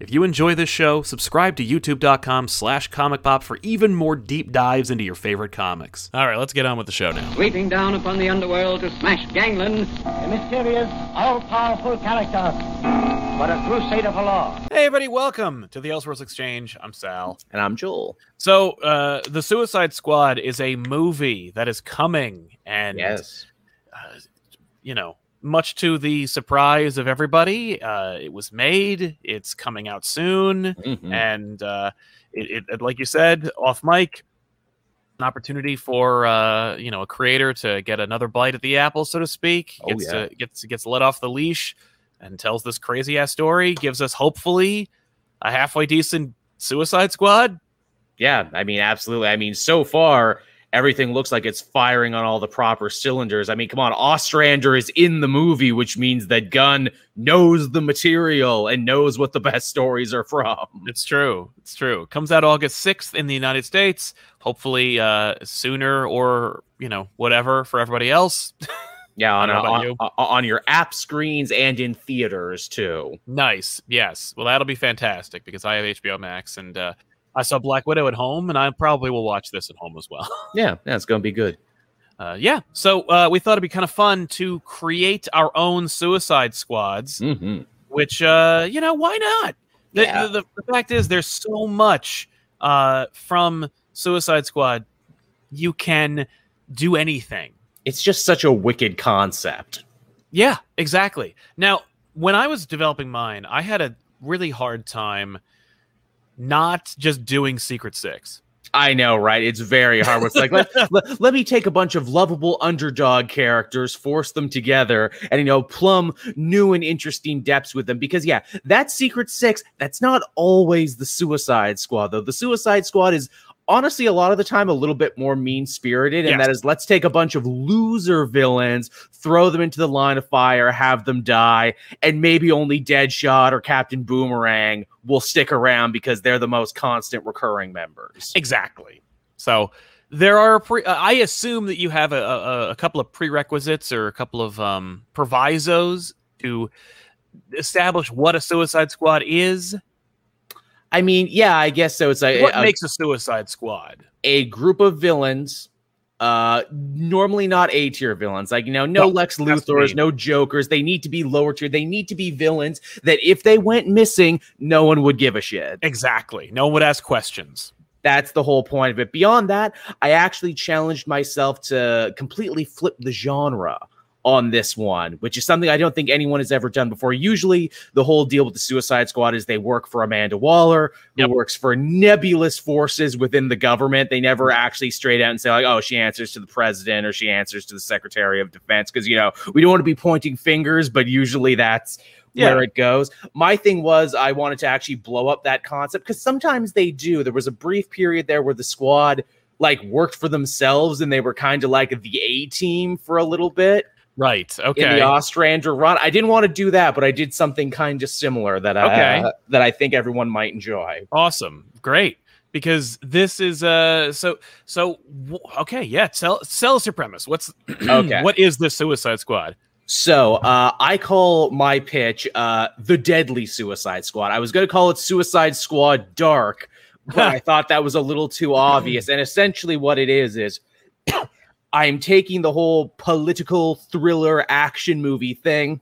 If you enjoy this show, subscribe to youtube.com slash comicpop for even more deep dives into your favorite comics. All right, let's get on with the show now. Sweeping down upon the underworld to smash gangland, a mysterious, all-powerful character, but a crusader for law. Hey, everybody, welcome to the Elseworlds Exchange. I'm Sal. And I'm Joel. So, uh, The Suicide Squad is a movie that is coming, and, Yes. uh, you know, much to the surprise of everybody, uh, it was made. It's coming out soon, Mhm. and uh, it, it, like you said, off mic, an opportunity for uh, you know a creator to get another bite at the apple, so to speak. Oh, Gets yeah. to, gets gets let off the leash and tells this crazy ass story. Gives us hopefully a halfway decent Suicide Squad. Yeah, I mean, absolutely. I mean, so far, everything looks like it's firing on all the proper cylinders. I mean, come on, Ostrander is in the movie, which means that Gunn knows the material and knows what the best stories are from. It's true. It's true. Comes out August 6th in the United States. Hopefully uh sooner or, you know, whatever for everybody else. Yeah, on, know on, you. on your app screens and in theaters too. nice. Yes. Well, that'll be fantastic because I have HBO Max and uh I saw Black Widow at home and I probably will watch this at home as well. Yeah, yeah, it's going to be good. Uh yeah. So uh we thought it'd be kind of fun to create our own suicide squads, hmm which uh you know, why not? The, Yeah. the, the fact is there's so much uh from Suicide Squad you can do anything. It's just such a wicked concept. Yeah, exactly. Now, when I was developing mine, I had a really hard time not just doing Secret Six. I know, right? It's very hard. It's like let, let, let me take a bunch of lovable underdog characters, force them together, and you know, plumb new and interesting depths with them. Because yeah, that Secret Six, that's not always the Suicide Squad, though. The Suicide Squad is honestly a lot of the time a little bit more mean spirited, and Yes. that is let's take a bunch of loser villains, throw them into the line of fire, have them die, and maybe only Deadshot or Captain Boomerang will stick around because they're the most constant recurring members. Exactly. So there are. Pre- I assume that you have a, a, a couple of prerequisites or a couple of um, provisos to establish what a Suicide Squad is. I mean, yeah, I guess so. It's like what a, makes a Suicide Squad? a group of villains, uh, normally not A tier villains. Like, you know, no No, Lex that's what I Luthors, no Jokers. They need to be lower tier. They need to be villains that if they went missing, no one would give a shit. Exactly. No one would ask questions. That's the whole point of it. Beyond that, I actually challenged myself to completely flip the genre on this one, which is something I don't think anyone has ever done before. Usually, the whole deal with the Suicide Squad is they work for Amanda Waller, who Yep. works for nebulous forces within the government. They never actually straight out and say, like, oh, she answers to the president or she answers to the Secretary of Defense. Because, you know, we don't want to be pointing fingers, but usually that's Yeah. where it goes. My thing was I wanted to actually blow up that concept because sometimes they do. There was a brief period there where the squad like worked for themselves and they were kind of like the A team for a little bit Right. in Okay. the Ostrander run. I didn't want to do that, but I did something kind of similar that I Okay. that I think everyone might enjoy. Awesome. Great. Because this is uh so so okay, yeah, tell sell us your premise. What's Okay. what is the Suicide Squad? So uh, I call my pitch uh, the Deadly Suicide Squad. I was going to call it Suicide Squad Dark, but I thought that was a little too obvious. And essentially, what it is is I'm taking the whole political thriller action movie thing.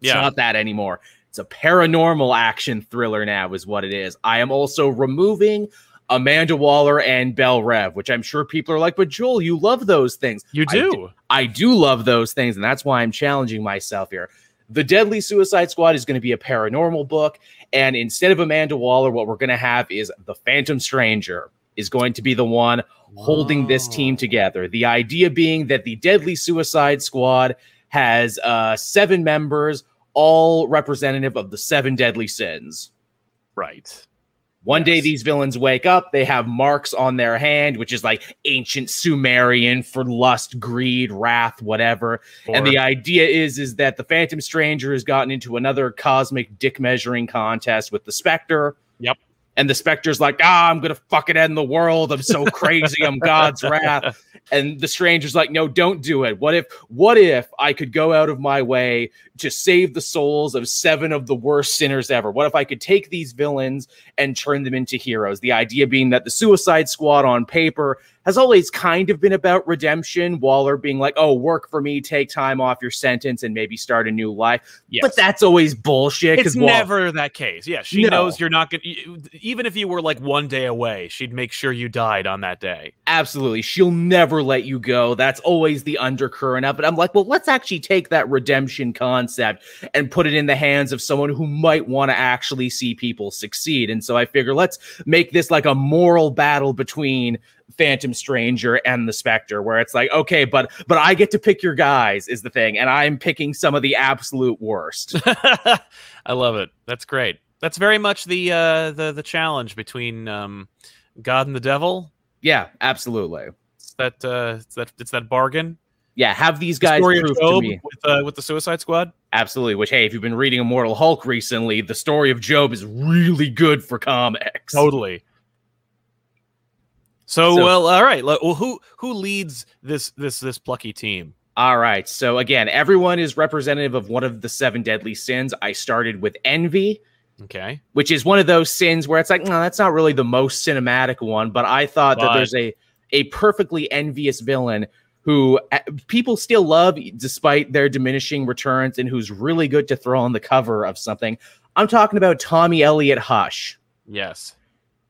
It's Yeah. not that anymore. It's a paranormal action thriller now, is what it is. I am also removing Amanda Waller and Belle Reve, which I'm sure people are like, but Joel, you love those things. You I do. do. I do love those things, and that's why I'm challenging myself here. The Deadly Suicide Squad is going to be a paranormal book, and instead of Amanda Waller, what we're going to have is the Phantom Stranger is going to be the one holding this team together. The idea being that the Deadly Suicide Squad has uh, seven members, all representative of the seven deadly sins. Right. One day these villains wake up, they have marks on their hand, which is like ancient Sumerian for lust, greed, wrath, whatever. and the idea is is that the Phantom Stranger has gotten into another cosmic dick measuring contest with the Spectre. Yep. And the Spectre's like, ah, I'm gonna fucking end the world. I'm so crazy. I'm God's wrath. and the stranger's like, no, don't do it. What if, what if I could go out of my way to save the souls of seven of the worst sinners ever? What if I could take these villains and turn them into heroes? The idea being that the Suicide Squad on paper has always kind of been about redemption. Waller being like, oh, work for me, take time off your sentence, and maybe start a new life. Yes. But that's always bullshit. It's Wall- never that case. Yeah, she No. knows you're not going to, even if you were like one day away, she'd make sure you died on that day. Absolutely. She'll never let you go. That's always the undercurrent of it. I'm like, well, let's actually take that redemption concept and put it in the hands of someone who might want to actually see people succeed. And so I figure let's make this like a moral battle between Phantom Stranger and the Spectre, where it's like, okay, but but I get to pick your guys is the thing, and I'm picking some of the absolute worst. I love it. That's great. That's very much the uh the the challenge between um God and the devil. yeah, absolutely. It's that uh it's that it's that bargain. Yeah, have these guys prove to me. with uh, with the Suicide Squad. Absolutely. Which, hey, if you've been reading Immortal Hulk recently, the story of Job is really good for comics. Totally. So, So- well, all right. Well, who who leads this this this plucky team? All right. So again, everyone is representative of one of the seven deadly sins. I started with envy, Okay. which is one of those sins where it's like, no, that's not really the most cinematic one. But I thought that there's a a perfectly envious villain who uh, people still love despite their diminishing returns, and who's really good to throw on the cover of something. I'm talking about Tommy Elliott Hush. Yes.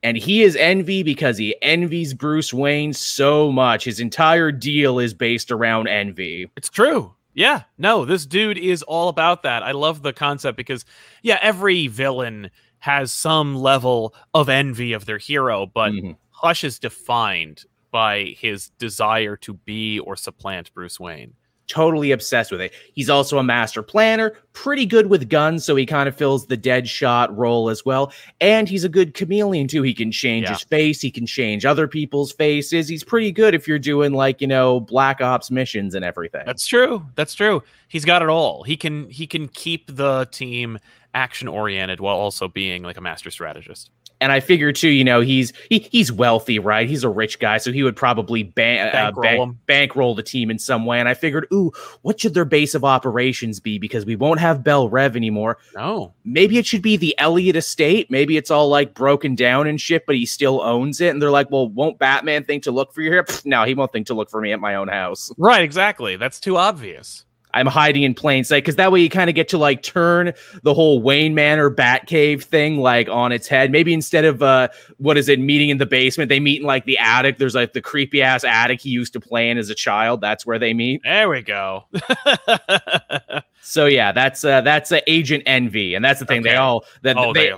And he is envy because he envies Bruce Wayne so much. His entire deal is based around envy. It's true. Yeah. No, this dude is all about that. I love the concept because yeah, every villain has some level of envy of their hero, but Mhm. Hush is defined by his desire to be or supplant Bruce Wayne. Totally obsessed with it. He's also a master planner, pretty good with guns, so he kind of fills the dead shot role as well. And he's a good chameleon too. He can change Yeah. his face, he can change other people's faces. He's pretty good if you're doing like, you know, black ops missions and everything. That's true. That's true. He's got it all. He can he can keep the team action oriented while also being like a master strategist. And I figure too, you know, he's he, he's wealthy, right? He's a rich guy, so he would probably ban- uh, Bankroll bank, him. bankroll the team in some way. And I figured, ooh, what should their base of operations be? Because we won't have Belle Reve anymore. No. Maybe it should be the Elliott estate. Maybe it's all like broken down and shit, but he still owns it. And they're like, well, won't Batman think to look for you here? Pfft, no, he won't think to look for me at my own house. Right, exactly. That's too obvious. I'm hiding in plain sight because that way you kind of get to like turn the whole Wayne Manor Batcave thing like on its head. Maybe instead of uh what is it meeting in the basement, they meet in like the attic. There's like the creepy ass attic he used to play in as a child. That's where they meet. There we go. So yeah, that's uh that's uh, Agent Envy, and that's the thing. They all that oh, they. they,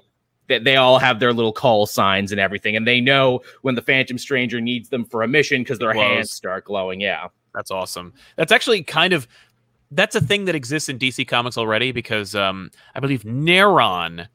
That they all have their little call signs and everything, and they know when the Phantom Stranger needs them for a mission because their hands start glowing. Yeah, that's awesome. That's actually kind of that's a thing that exists in DC Comics already because um, I believe Neron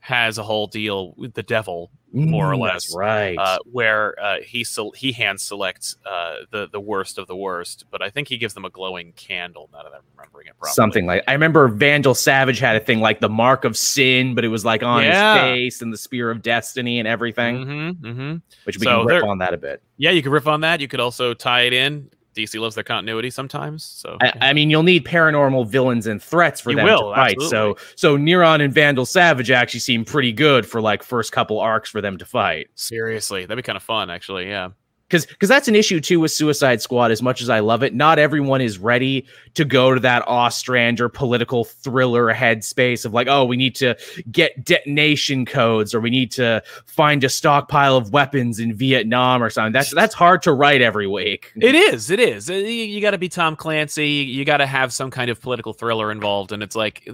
has a whole deal with the devil More or Mm, less, that's right. uh, where uh, he sel- he hand selects uh, the the worst of the worst, but I think he gives them a glowing candle. Now that I'm remembering it properly, Something like I remember Vandal Savage had a thing like the mark of sin, but it was like on Yeah. his face and the spear of destiny and everything, Mm-hmm, mm-hmm. which we So can rip there- on that a bit. Yeah, you could riff on that. You could also tie it in. DC loves their continuity sometimes, so I, I mean, you'll need paranormal villains and threats for You them will, to fight. So, so Neron and Vandal Savage actually seem pretty good for like first couple arcs for them to fight. seriously, that'd be kind of fun, actually. Yeah. Because because that's an issue too with Suicide Squad. As much as I love it, not everyone is ready to go to that Ostrander political thriller headspace of like, oh, we need to get detonation codes or we need to find a stockpile of weapons in Vietnam or something. That's that's hard to write every week. It is. It is. Uh, You, you got to be Tom Clancy. You got to have some kind of political thriller involved, and it's like,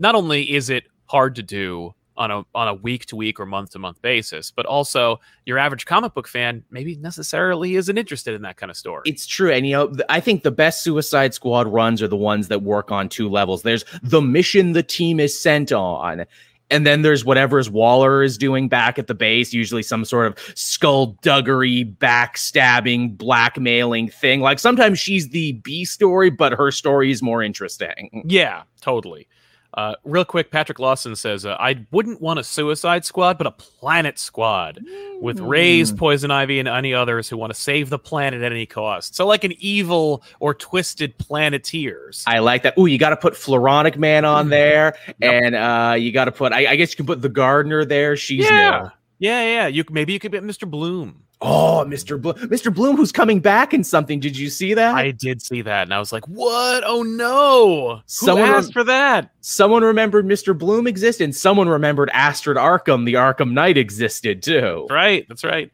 not only is it hard to do on a on a week to week or month to month basis, but also your average comic book fan maybe necessarily isn't interested in that kind of story. It's true. And, you know, I think the best Suicide Squad runs are the ones that work on two levels. There's the mission the team is sent on. And then there's whatever's Waller is doing back at the base, usually some sort of skullduggery, backstabbing, blackmailing thing. Like sometimes she's the B story, but her story is more interesting. yeah, totally. Uh, real quick, Patrick Lawson says, uh, I wouldn't want a Suicide Squad, but a Planet Squad with Ra's, Mm. Poison Ivy, and any others who want to save the planet at any cost. So, like an evil or twisted Planeteers. I like that. Ooh, you got to put Floronic Man on there, Mm. Yep. and uh, you got to put. I, I guess you can put the Gardener there. She's yeah. new. yeah, yeah. You maybe you could get Mr. Bloom. Oh, Mr. Bloom, Mr. Bloom, who's coming back in something? Did you see that? I did see that, and I was like, "What? Oh no! Who Someone asked rem- for that?" someone remembered Mr. Bloom existed, and someone remembered Astrid Arkham, the Arkham Knight, existed too. That's right. That's right.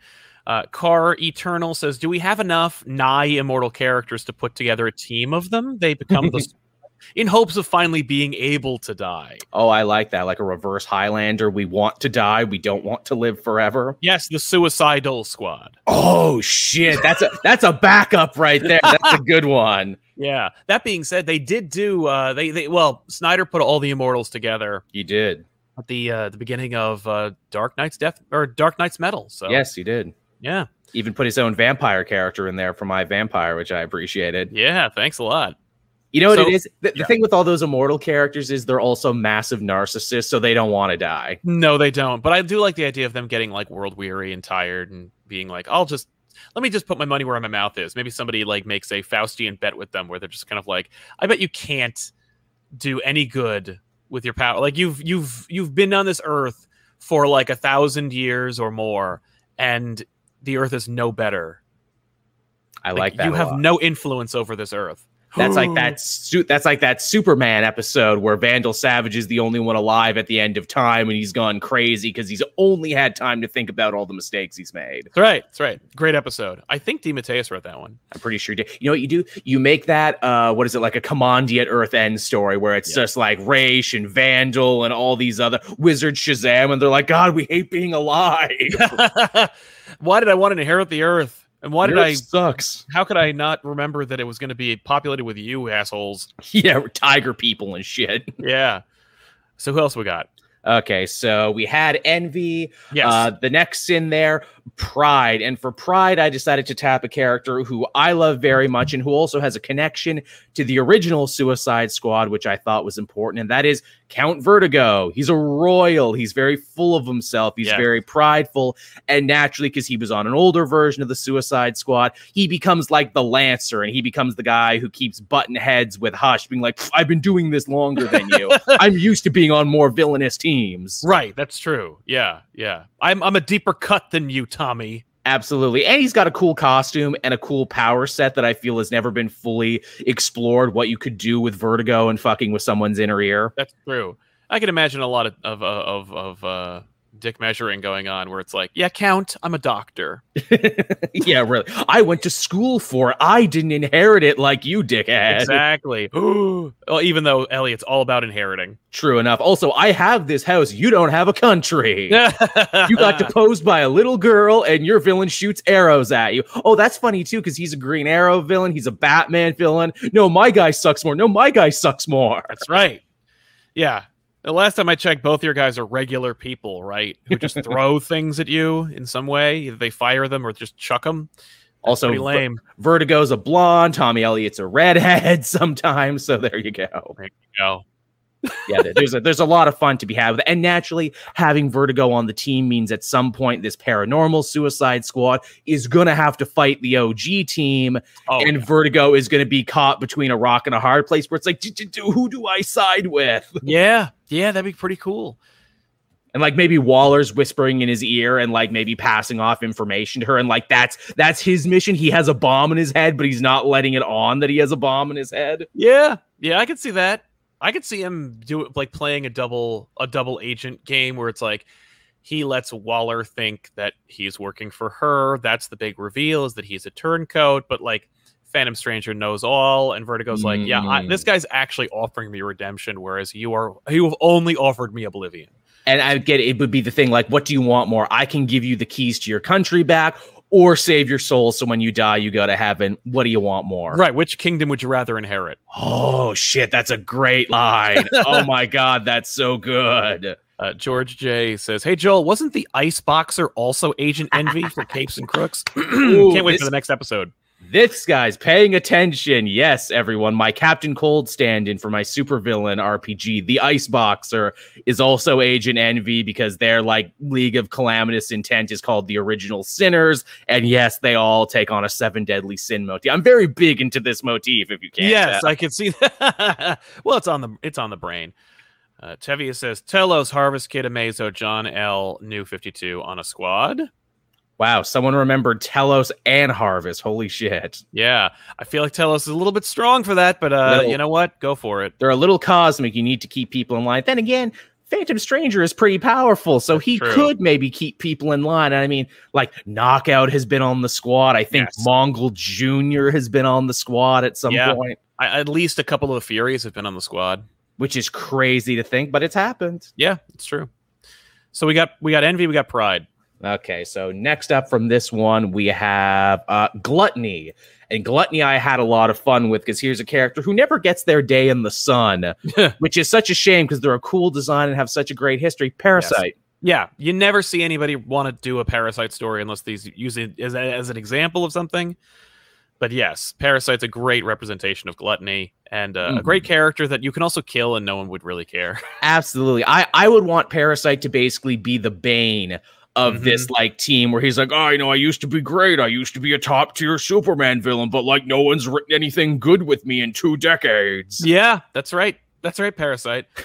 Uh, Car Eternal says, "Do we have enough nigh immortal characters to put together a team of them? They become the in hopes of finally being able to die." Oh, I like that. Like a reverse Highlander. We want to die. We don't want to live forever. Yes, the Suicidal Squad. Oh shit, that's a that's a backup right there. That's a good one. Yeah. That being said, they did do. Uh, they they well, Snyder put all the Immortals together He did. at the uh, the beginning of uh, Dark Nights Death or Dark Nights Metal. So Yes, he did. yeah, Even put his own vampire character in there for my vampire, which I appreciated. yeah. Thanks a lot. You know what So- it is? The, the yeah. thing with all those immortal characters is they're also massive narcissists, so they don't want to die. No, they don't. But I do like the idea of them getting like world weary and tired and being like, I'll just let me just put my money where my mouth is. Maybe somebody like makes a Faustian bet with them where they're just kind of like, I bet you can't do any good with your power. Like you've you've you've been on this earth for like a thousand years or more, and the earth is no better. I like, that. You have lot. no influence over this earth. That's like that. Su- that's like that Superman episode where Vandal Savage is the only one alive at the end of time, and he's gone crazy because he's only had time to think about all the mistakes he's made. That's right. That's right. Great episode. I think DeMatteis wrote that one. I'm pretty sure. he. You know what you do? You make that. Uh, what is it like a Kamandi at Earth End story where it's Yeah. just like Ra's and Vandal and all these other Wizard Shazam, and they're like, God, we hate being alive. why did I want to inherit the earth? And why did I? Sucks. How could I not remember that it was going to be populated with you assholes? Yeah, tiger people and shit. Yeah. So who else we got? Okay, so we had Envy. Yes. Uh, the next in there, Pride. And for Pride, I decided to tap a character who I love very much and who also has a connection to the original Suicide Squad, which I thought was important. And that is Count Vertigo. He's a royal. He's very full of himself. He's Yeah. very prideful. And naturally, because he was on an older version of the Suicide Squad, he becomes like the Lancer and he becomes the guy who keeps button heads with Hush, being like, I've been doing this longer than you. I'm used to being on more villainous teams. right. That's true. Yeah. Yeah. I'm I'm a deeper cut than you, Tommy. Absolutely. And he's got a cool costume and a cool power set that I feel has never been fully explored what you could do with Vertigo and fucking with someone's inner ear. That's true. I can imagine a lot of of uh, of, of uh, dick measuring going on where it's like, yeah, Count, I'm a doctor. yeah, really. I went to school for it. I didn't inherit it like you, dickhead. Exactly. well, even though Elliott's all about inheriting. True enough. Also, I have this house. You don't have a country. You got deposed by a little girl, and your villain shoots arrows at you. Oh, that's funny too, because he's a Green Arrow villain. He's a Batman villain. No, my guy sucks more. No, my guy sucks more. That's right. Yeah. The last time I checked, both your guys are regular people, right? Who just throw things at you in some way. Either they fire them or just chuck them. Also, Pretty Ver- lame. Vertigo's a blonde. Tommy Elliott's a redhead sometimes. So there you go. There you go. Yeah, there's a, there's a lot of fun to be had. And naturally, having Vertigo on the team means at some point this paranormal Suicide Squad is gonna have to fight the OG team, Oh, and Vertigo is gonna be caught between a rock and a hard place where it's like, "D- d- d- who do I side with? yeah. Yeah, that'd be pretty cool. And like maybe Waller's whispering in his ear and like maybe passing off information to her, and like that's that's his mission. He has a bomb in his head, but he's not letting it on that he has a bomb in his head. Yeah. Yeah, I can see that. I could see him do it like playing a double a double agent game where it's like he lets Waller think that he's working for her. That's the big reveal is that he's a turncoat, but like Phantom Stranger knows all, and Vertigo's like, yeah, I, this mm. guy's actually offering me redemption, whereas you are you have only offered me oblivion. And I get it, it would be the thing like, what do you want more? I can give you the keys to your country back, or save your soul so when you die you go to heaven. What do you want more? Right? Which kingdom would you rather inherit? Oh shit, that's a great line. oh my god, that's so good. Uh, George J says, "Hey Joel, wasn't the ice boxer also Agent Envy for Capes and Crooks? Ooh, Can't wait this- for the next episode." This guy's paying attention. Yes, everyone. My Captain Cold stand in for my supervillain RPG, The Iceboxer, is also Agent Envy because their like League of Calamitous Intent is called the Original Sinners. And yes, they all take on a seven deadly sin motif. I'm very big into this motif, if you can't. yes, tell. I can see that. well, it's on the it's on the brain. Uh, Tevia says Telos, Harvest Kid, Amazo, John L, New Fifty Two on a squad. Wow, someone remembered Telos and Harvest. Holy shit. Yeah, I feel like Telos is a little bit strong for that, but uh, Little. you know what? Go for it. They're a little cosmic. You need to keep people in line. Then again, Phantom Stranger is pretty powerful, so That's he true. could maybe keep people in line. And I mean, like Knockout has been on the squad. I think Yes. Mongul Jr. has been on the squad at some Yeah. point, I, at least a couple of Furies have been on the squad. which is crazy to think, but it's happened. Yeah, it's true. So we got we got Envy, we got Pride. Okay, so next up from this one, we have uh, Gluttony. And Gluttony, I had a lot of fun with because here's a character who never gets their day in the sun, which is such a shame because they're a cool design and have such a great history. Parasite. Yeah, you never see anybody want to do a Parasite story unless these use it as, a, as an example of something. But yes, Parasite's a great representation of gluttony and uh, a Mhm. great character that you can also kill and no one would really care. Absolutely. I, I would want Parasite to basically be the bane of Mhm. this like team where he's like, oh, you know, I used to be great. I used to be a top tier Superman villain, but like no one's written anything good with me in two decades. yeah, that's right. That's right, Parasite.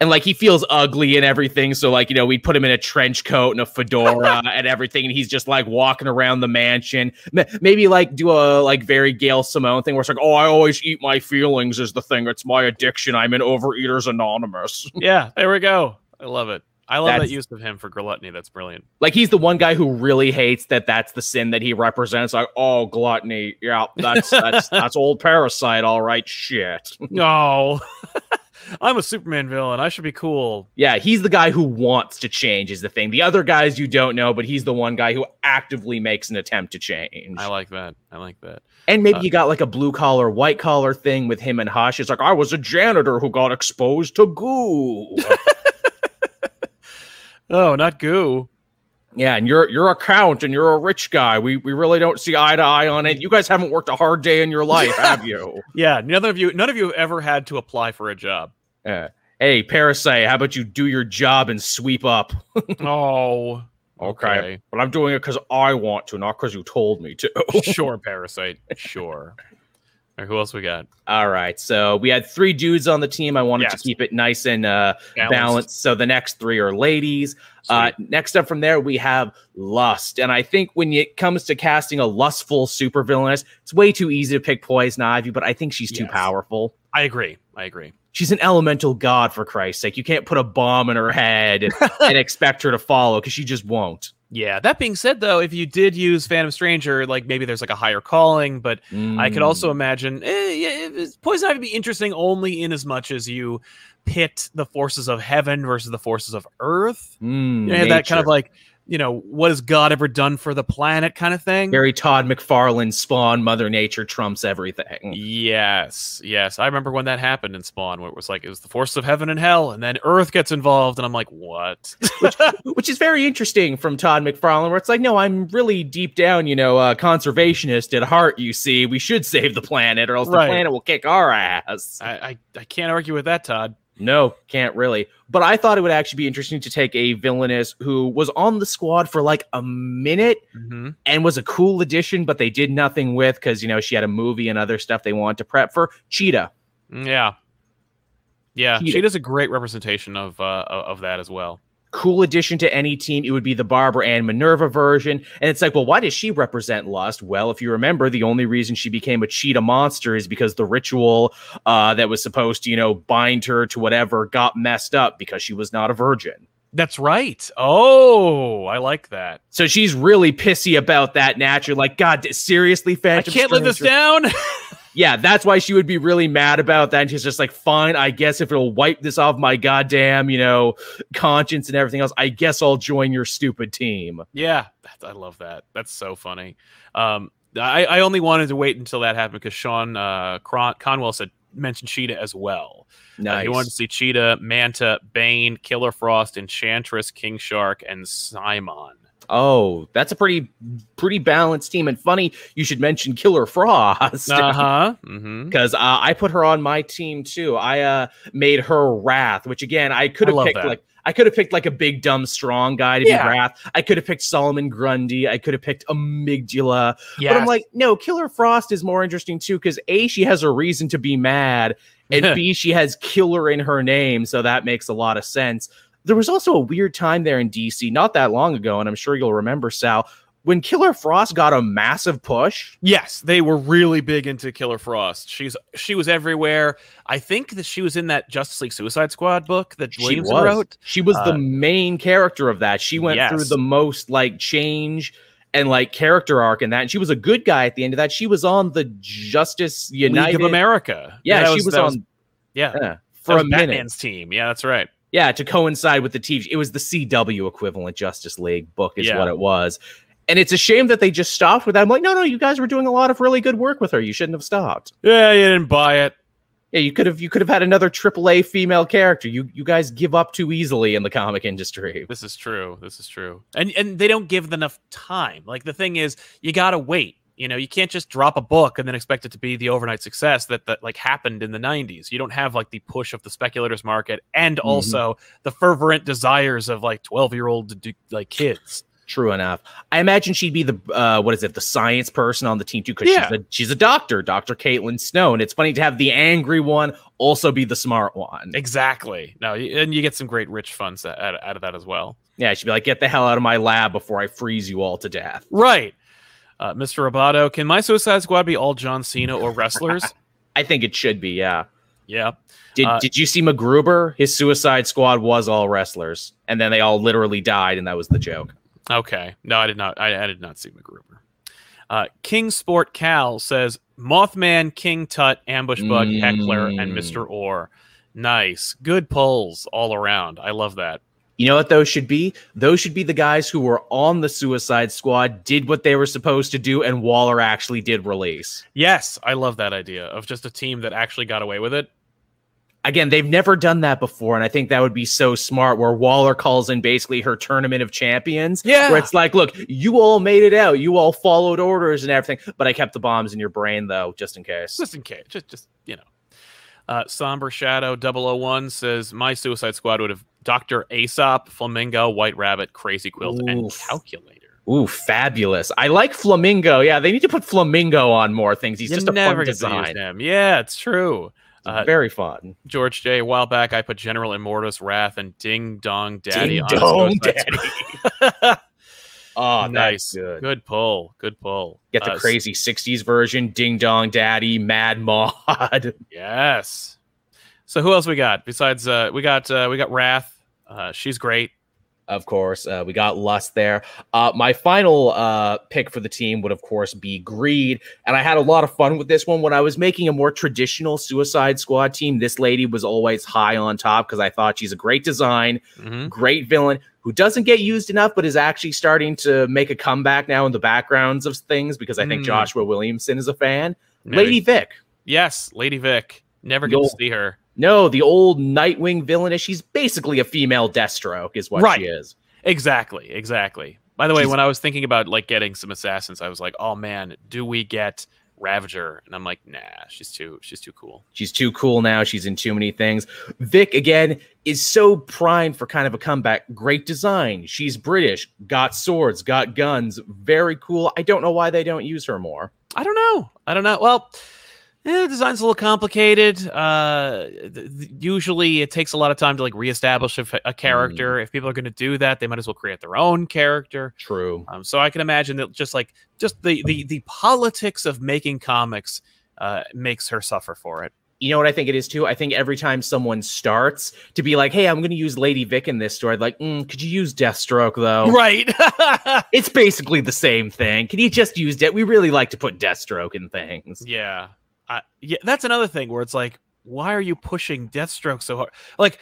And like he feels ugly and everything. So like, you know, we'd put him in a trench coat and a fedora and everything. And he's just like walking around the mansion. Maybe like do a like very Gail Simone thing where it's like, oh, I always eat my feelings is the thing. It's my addiction. I'm an Overeaters Anonymous. Yeah, there we go. I love it. I love that use of him for gluttony. That's brilliant. Like he's the one guy who really hates that that's the sin that he represents. Like, oh, gluttony. Yeah, that's that's that's old parasite. All right, shit. No, I'm a Superman villain. I should be cool. Yeah, he's the guy who wants to change. Is the thing. The other guys you don't know, but he's the one guy who actively makes an attempt to change. I like that. I like that. and maybe uh, you got like a blue collar, white collar thing with him and Hush. It's like I was a janitor who got exposed to goo. Oh, not goo. yeah, and you're you're a count and you're a rich guy. We we really don't see eye to eye on it. You guys haven't worked a hard day in your life, have you? Yeah, none of you, none of you have ever had to apply for a job. Yeah. Hey, Parasite, how about you do your job and sweep up? oh, Okay. But I'm doing it because I want to, not because you told me to. sure, Parasite. Sure. All right, who else we got? All right. So we had three dudes on the team. I wanted Yes. to keep it nice and uh, Balanced. balanced. So the next three are ladies. Uh, next up from there, we have Lust. And I think when it comes to casting a lustful supervillainess, it's way too easy to pick Poison Ivy, but I think she's too Yes. powerful. I agree. I agree. She's an elemental god, for Christ's sake. You can't put a bomb in her head and, and expect her to follow because she just won't. Yeah. That being said, though, if you did use Phantom Stranger, like maybe there's like a higher calling, but I could Mm. also imagine eh, yeah, Poison Ivy would be interesting only in as much as you pit the forces of heaven versus the forces of earth. Mm, You know, that kind of like, you know, what has God ever done for the planet kind of thing. very Todd McFarlane Spawn, Mother Nature trumps everything. Yes, yes. I remember when that happened in Spawn, where it was like it was the forces of heaven and hell, and then Earth gets involved, and I'm like, what? Which is very interesting from Todd McFarlane, where it's like, no, I'm really deep down, you know, uh, conservationist at heart. You see, we should save the planet, or else Right. the planet will kick our ass. I, I I can't argue with that, Todd. No, can't really. But I thought it would actually be interesting to take a villainess who was on the squad for like a minute Mm-hmm. and was a cool addition, but they did nothing with because you know she had a movie and other stuff they wanted to prep for. Cheetah. Yeah, yeah. Cheetah. She does a great representation of uh, of that as well. Cool addition to any team. It would be the Barbara Ann Minerva version. And it's like, well, why does she represent lust? Well, if you remember, the only reason she became a cheetah monster is because the ritual uh, that was supposed to, you know, bind her to whatever got messed up because she was not a virgin. That's right. Oh, I like that. So she's really pissy about that naturally. Like, God, seriously, I can't live this down. Yeah, that's why she would be really mad about that. And she's just like, fine, I guess if it'll wipe this off my goddamn, you know, conscience and everything else, I guess I'll join your stupid team. yeah, I love that. That's so funny. Um, I, I only wanted to wait until that happened because Sean uh, Cron- Conwell said mentioned Cheetah as well. Uh, Nice. he wanted to see Cheetah, Manta, Bane, Killer Frost, Enchantress, King Shark, and Simon. Oh, that's a pretty pretty balanced team. And funny, you should mention Killer Frost. Uh huh. Mm-hmm. because uh, I put her on my team too. I uh, made her Wrath, which again I could have picked that. like I could have picked like a big dumb strong guy to Yeah. be Wrath. I could have picked Solomon Grundy. I could have picked Amygdala. Yeah. But I'm like, no, Killer Frost is more interesting too because a she has a reason to be mad, and b she has killer in her name, so that makes a lot of sense. There was also a weird time there in DC not that long ago, and I'm sure you'll remember Sal when Killer Frost got a massive push. Yes, they were really big into Killer Frost. She's she was everywhere. I think that she was in that Justice League Suicide Squad book that She was. wrote. She was Uh, the main character of that. She went through the most like change and like character arc in that. And she was a good guy at the end of that. She was on the Justice United. League of America. Yeah, that she was, that on yeah, yeah, for was a minute. Batman's team. Yeah, that's right. Yeah, to coincide with the TV. It was the CW equivalent Justice League book, is Yeah. what it was. And it's a shame that they just stopped with that. I'm like, no, no, you guys were doing a lot of really good work with her. You shouldn't have stopped. Yeah, you didn't buy it. Yeah, you could have you could have had another AAA female character. You you guys give up too easily in the comic industry. This is true. This is true. And and they don't give enough time. Like the thing is, you gotta wait. You know, you can't just drop a book and then expect it to be the overnight success that that like happened in the '90s. You don't have like the push of the speculators market and Mm-hmm. also the fervent desires of like 12 year old like kids. True enough. I imagine she'd be the uh, what is it, the science person on the team too, because Yeah. she's a she's a doctor, Doctor Caitlin Snow, and it's funny to have the angry one also be the smart one. Exactly. No, and you get some great rich funds out of that as well. Yeah, she'd be like, "Get the hell out of my lab before I freeze you all to death." Right. Uh, Mr. Roboto, can my Suicide Squad be all John Cena or wrestlers? I think it should be. Yeah. yeah. Did Uh, Did you see MacGruber? His Suicide Squad was all wrestlers, and then they all literally died, and that was the joke. Okay. No, I did not. I, I did not see MacGruber. Uh, King Sport Cal says Mothman, King Tut, Ambush Bug, Heckler, and Mm. Mr. Orr. Nice. Good polls all around. I love that. You know what those should be? Those should be the guys who were on the Suicide Squad, did what they were supposed to do, and Waller actually did release. Yes, I love that idea of just a team that actually got away with it. again, they've never done that before, and I think that would be so smart. Where Waller calls in basically her tournament of champions, Yeah. where it's like, look, you all made it out, you all followed orders and everything, but I kept the bombs in your brain though, just in case. Just in case. Just, just you know. Uh, Somber Shadow 001 says My Suicide Squad would have Dr. Aesop, Flamingo, White Rabbit, Crazy Quilt, and Calculator. Ooh, fabulous! I like Flamingo. Yeah, they need to put Flamingo on more things. He's You just a fun design. him. Yeah, it's true. Uh, Very fun. George J. A while back, I put General Immortus, Wrath, and Ding Dong Daddy Ding on Dong Squad. Oh, nice. good. Good pull. Good pull. Get the Uh, crazy '60s version, Ding Dong Daddy, Mad Mod. Yes. So who else we got besides uh we got uh we got Wrath. Uh she's great. Of course, uh, we got Lust there. Uh, my final uh, pick for the team would, of course, be Greed. And I had a lot of fun with this one. When I was making a more traditional Suicide Squad team, this lady was always high on top because I thought she's a great design, Mhm. great villain who doesn't get used enough, but is actually starting to make a comeback now in the backgrounds of things because I think Mm. Joshua Williamson is a fan. Maybe. Lady Vic. Yes, Lady Vic. Never get to see her. No, the old Nightwing villainess. She's basically a female Deathstroke, is what Right. she is. Exactly, exactly. By the way, She's- when I was thinking about like getting some assassins, I was like, "Oh man, do we get Ravager?" And I'm like, "Nah, she's too she's too cool." She's too cool now. She's in too many things. Vic, again, is so primed for kind of a comeback. Great design. She's British, got swords, got guns. Very cool. I don't know why they don't use her more. I don't know. I don't know. Well, eh, the design's a little complicated. Uh, usually, it takes a lot of time to like reestablish a, a character. If people are going to do that, they might as well create their own character. True. Um, so I can imagine that just like just the the the politics of making comics uh, makes her suffer for it. You know what I think it is too? I think every time someone starts to be like, hey, I'm going to use Lady Vic in this story, like, mm, could you use Deathstroke though? Right. It's basically the same thing. Can you just use it? We really like to put Deathstroke in things. yeah. I, yeah. That's another thing where it's like, why are you pushing Deathstroke so hard? Like,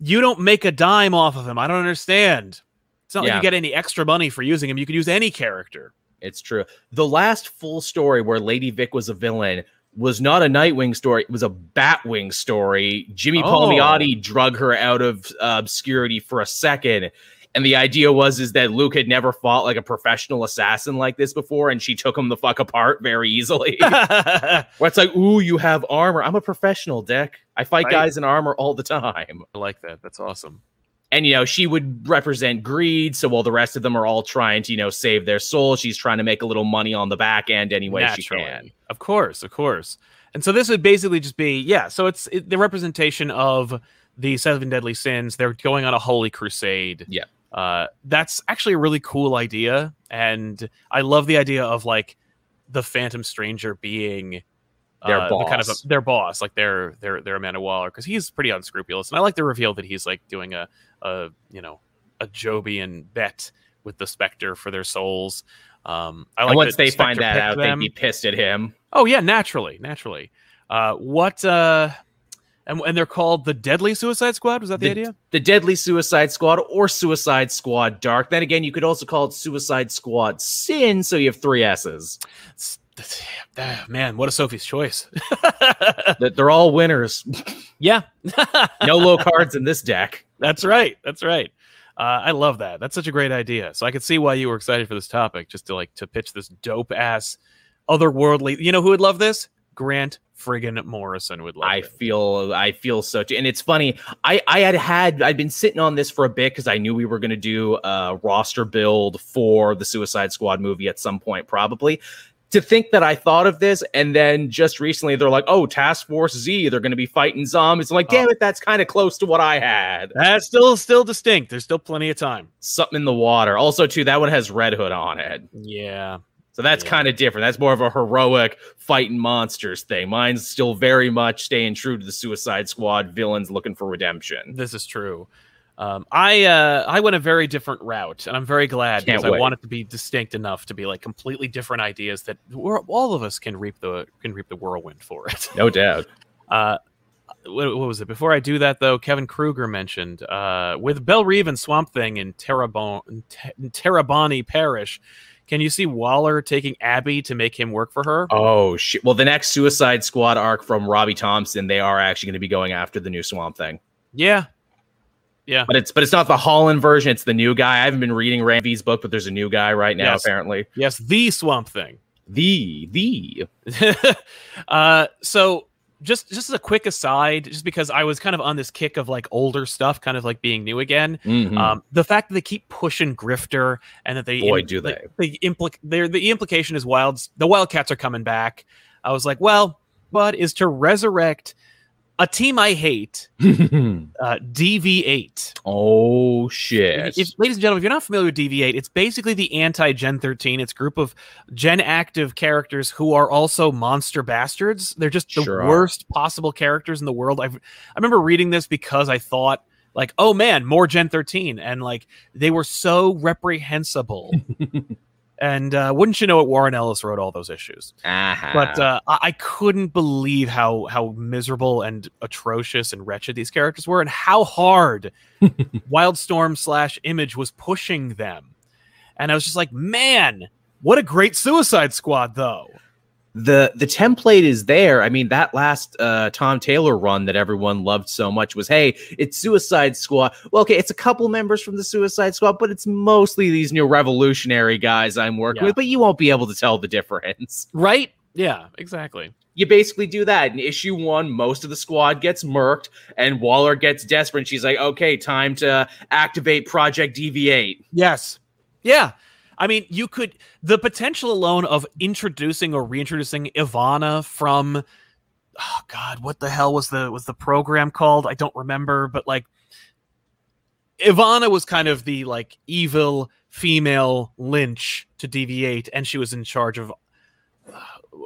you don't make a dime off of him. I don't understand. It's not like you get any extra money for using him. You could use any character. It's true. The last full story where Lady Vic was a villain was not a Nightwing story. It was a Batwing story. Jimmy Oh. Palmiotti drug her out of uh, obscurity for a second. And the idea was is that Luke had never fought like a professional assassin like this before, and she took him the fuck apart very easily. Where it's like, ooh, you have armor. I'm a professional, Dick. I fight Right. guys in armor all the time. I like that. That's awesome. And you know, she would represent greed. So while the rest of them are all trying to, you know, save their soul, she's trying to make a little money on the back end any way she can. Of course, of course. And so this would basically just be yeah. So it's it, the representation of the seven deadly sins. They're going on a holy crusade. Yeah. Uh, that's actually a really cool idea, and I love the idea of like the Phantom Stranger being Their uh, the kind of boss. a, their boss, like their their their Amanda Waller, because he's pretty unscrupulous, and I like the reveal that he's like doing a a you know a Jobian bet with the Spectre for their souls. Um, I like and once they find that out, them. they'd be pissed at him. Oh yeah, naturally, naturally. Uh, what? Uh, and, and they're called the Deadly Suicide Squad. Was that the, The- idea? The Deadly Suicide Squad or Suicide Squad Dark. Then again, you could also call it Suicide Squad Sin, so you have three S's. It's- that's- ah, man, what a Sophie's choice. That they're all winners. yeah, No low cards in this deck. that's right. That's right. Uh, I love that. That's such a great idea. So I could see why you were excited for this topic, just to like to pitch this dope ass, otherworldly. You know who would love this? Grant friggin' Morrison would love I it. feel I feel such. And it's funny. I I had had I'd been sitting on this for a bit because I knew we were going to do a roster build for the Suicide Squad movie at some point, probably. To think that I thought of this, and then just recently they're like, "Oh, Task Force Z, they're going to be fighting zombies." I'm like, "Damn oh. it, that's kind of close to what I had." That's still still distinct. There's still plenty of time. Something in the water. Also, too, that one has Red Hood on it, Yeah. So that's Yeah. kind of different. That's more of a heroic fighting monsters thing. Mine's still very much staying true to the Suicide Squad villains looking for redemption. This is true. Um, I uh, I went a very different route, and I'm very glad Can't because I want it to be distinct enough to be like completely different ideas that we're, all of us can reap the can reap the whirlwind for it. No doubt. Uh, what, what was it? Before I do that, though, Kevin Kruger mentioned uh, with Belle Reve and Swamp Thing in Terrebonne in Te- in Terrebonne Parish. Can you see Waller taking Abby to make him work for her? Oh shit! Well, the next Suicide Squad arc from Robbie Thompson, they are actually going to be going after the new Swamp Thing, Yeah, yeah. but it's but it's not the Holland version. It's the new guy. I haven't been reading Ram V's book, but there's a new guy right now. Yes. Apparently, Yes, the Swamp Thing. the the uh, so just just as a quick aside, just because I was kind of on this kick of like older stuff, kind of like being new again. Mhm. Um, the fact that they keep pushing Grifter and that they Boy, do like, the implic the implication is wilds the Wildcats are coming back. I was like, well, but is to resurrect a team I hate, uh, DV8. oh shit! If, ladies and gentlemen, if you're not familiar with DV8, it's basically the anti Gen 13. It's a group of Gen active characters who are also monster bastards. They're just the Sure are. worst possible characters in the world. I've, I remember reading this because I thought, like, oh man, more Gen 13. And like, they were so reprehensible. and uh, wouldn't you know it, Warren Ellis wrote all those issues. uh-huh. But uh, I, I couldn't believe how how miserable and atrocious and wretched these characters were, and how hard Wildstorm slash Image was pushing them. And I was just like, man, what a great Suicide Squad, though. The the template is there. I mean, that last uh, Tom Taylor run that everyone loved so much was, hey, it's Suicide Squad. Well, okay, it's a couple members from the Suicide Squad, but it's mostly these new revolutionary guys I'm working Yeah. with. But you won't be able to tell the difference. Right? Yeah, exactly. You basically do that in issue one. Most of the squad gets murked, and Waller gets desperate. And she's like, "Okay, time to activate Project Deviate." Yes. Yeah. I mean, you could the potential alone of introducing or reintroducing Ivana from oh god, what the hell was the was the program called? I don't remember, but like Ivana was kind of the like evil female Lynch to deviate and she was in charge of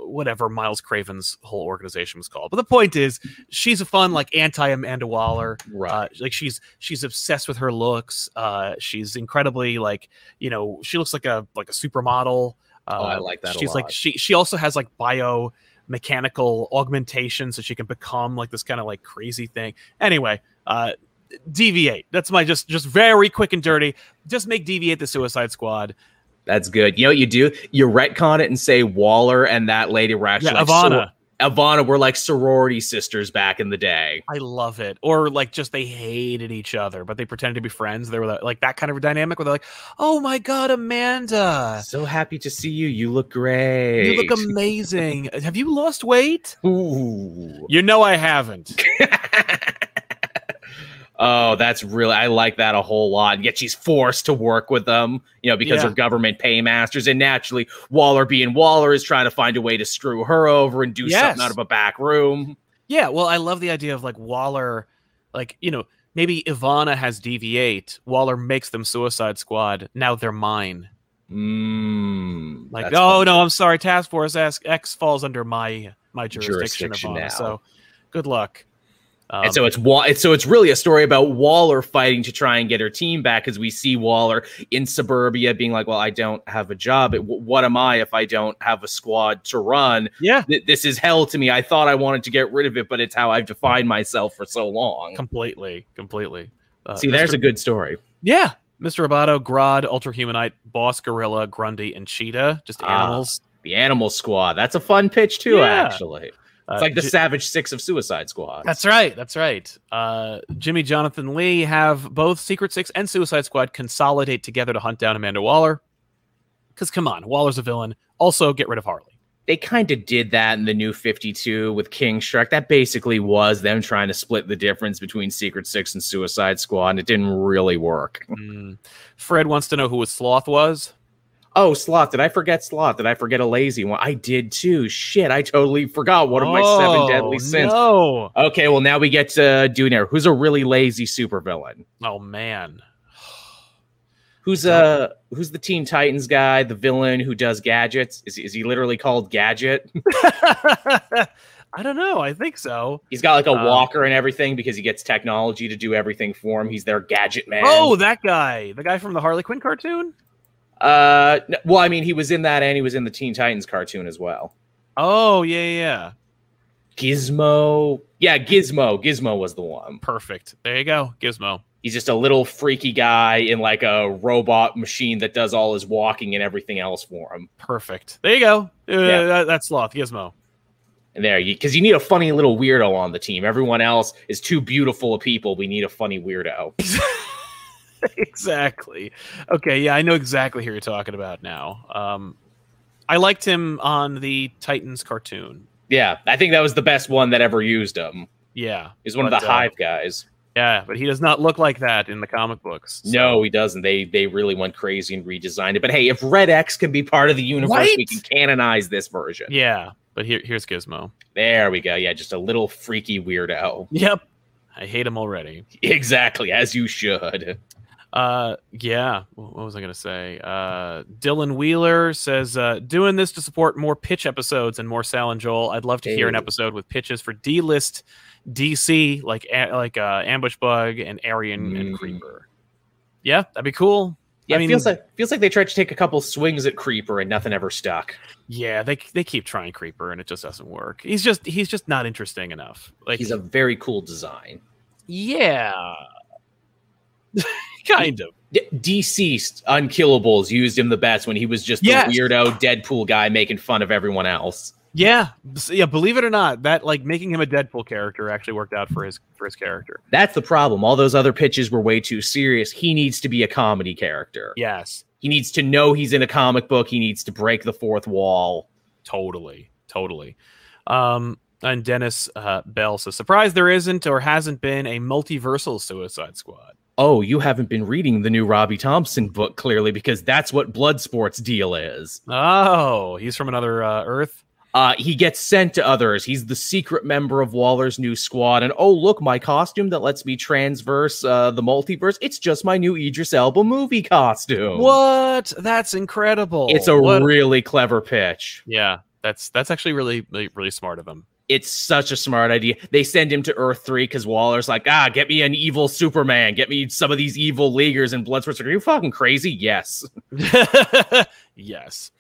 whatever Miles Craven's whole organization was called. But the point is, she's a fun like anti Amanda Waller. Uh, like she's she's obsessed with her looks. Uh, she's incredibly like you know she looks like a like a supermodel. Uh, Oh, I like that a She's like she she also has like bio mechanical augmentation so she can become like this kind of like crazy thing. Anyway, uh deviate. That's my just just very quick and dirty. Just make deviate the Suicide Squad. That's good. You know what you do? You retcon it and say Waller and that lady were actually Yeah, like, Ivana. Ivana were like sorority sisters back in the day. I love it. Or like just they hated each other, but they pretended to be friends. They were like that kind of a dynamic where they're like, "Oh my god, Amanda, So happy to see you. You look great. you look amazing. Have you lost weight?" Ooh. You know I haven't. oh, that's really I like that a whole lot. Yet she's forced to work with them, you know, because Yeah. they're government paymasters, and naturally, Waller being Waller is trying to find a way to screw her over and do Yes. something out of a back room. Yeah, well, I love the idea of like Waller, like you know, maybe Ivana has DV8. Waller makes them Suicide Squad. Now they're mine. Mm, Like, oh fun. no, I'm sorry. Task Force X, X falls under my my jurisdiction, Jurisdiction Ivana. now. So, good luck. Um, and so it's so it's really a story about Waller fighting to try and get her team back as we see Waller in suburbia being like, "Well, I don't have a job. What am I if I don't have a squad to run? yeah, Th- This is hell to me. I thought I wanted to get rid of it, but it's how I've defined myself for so long." completely, completely. Uh, See, there's a good story. yeah, Mr. Roboto, Grodd, Ultra Humanite, Boss Gorilla, Grundy, and Cheetah. Just Ah, animals. The Animal Squad. That's a fun pitch too. Yeah. Actually, Uh, it's like the J- Savage Six of Suicide Squad. That's right. That's right. Uh, Jimmy Jonathan Lee have both Secret Six and Suicide Squad consolidate together to hunt down Amanda Waller. Because come on, Waller's a villain. Also, get rid of Harley. they kind of did that in the new 52 with King Shark. That basically was them trying to split the difference between Secret Six and Suicide Squad, and it didn't really work. Mm. Fred wants to know who a sloth was. Oh, Sloth. Did I forget Sloth? Did I forget a lazy one? I did too. Shit, I totally forgot one of my seven Oh, deadly sins. No. Okay, well, now we get to do now. Who's a really lazy supervillain? Oh man. Who's uh who's the Teen Titans guy, the villain who does gadgets? Is, is he literally called Gadget? I don't know. I think so. He's got like a Uh, walker and everything because he gets technology to do everything for him. He's their gadget man. Oh, that guy. The guy from the Harley Quinn cartoon? Uh, well, I mean, he was in that, and he was in the Teen Titans cartoon as well. Oh, yeah, yeah. Gizmo, yeah, Gizmo. Gizmo was the one. Perfect. There you go. Gizmo. He's just a little freaky guy in like a robot machine that does all his walking and everything else for him. Perfect. There you go. Uh, Yeah. that- that's Sloth. Gizmo. And there, because you, need a funny little weirdo on the team. Everyone else is too beautiful of people. We need a funny weirdo. exactly. Okay, yeah, I know exactly who you're talking about now. Um, I liked him on the Titans cartoon. Yeah, I think that was the best one that ever used him. Yeah, He's one But, of the uh, Hive guys. yeah, but he does not look like that in the comic books. so- No, he doesn't. They they really went crazy and redesigned it. But hey, if Red X can be part of the universe, we can canonize this version. Yeah, but here, here's Gizmo. There we go. Yeah, just a little freaky weirdo. Yep, I hate him already. Exactly, as you should. Uh, yeah. What was I gonna say? Uh, Dylan Wheeler says, uh, "Doing this to support more pitch episodes and more Sal and Joel. I'd love to hear an episode with pitches for D-list DC, like like uh, Ambush Bug and Arion and Mm. Creeper. Yeah, that'd be cool. Yeah, I it mean- feels like feels like they tried to take a couple swings at Creeper and nothing ever stuck. Yeah, they they keep trying Creeper and it just doesn't work. He's just he's just not interesting enough. Like He's a very cool design. yeah, kind of. D- DCeased Unkillables used him the best when he was just the weirdo Deadpool guy making fun of everyone else. Yeah, yeah. Believe it or not, that like making him a Deadpool character actually worked out for his for his character. That's the problem. All those other pitches were way too serious. He needs to be a comedy character. Yes, He needs to know he's in a comic book. He needs to break the fourth wall. totally, totally. Um, and Dennis uh, Bell says, "Surprised there isn't or hasn't been a multiversal Suicide Squad." Oh, you haven't been reading the new Robbie Thompson book clearly because that's what Bloodsport's deal is. Oh, he's from another uh, Earth. Uh, he gets sent to others. He's the secret member of Waller's new squad. And oh, look, my costume that lets me transverse uh, the multiverse. It's just my new Idris Elba movie costume. What? That's incredible. It's a What- really clever pitch. yeah. That's that's actually really really, really smart of him. It's such a smart idea. They send him to Earth 3 because Waller's like, ah, get me an evil Superman. Get me some of these evil leaguers and Bloodsport's like, Are you fucking crazy? Yes. yes.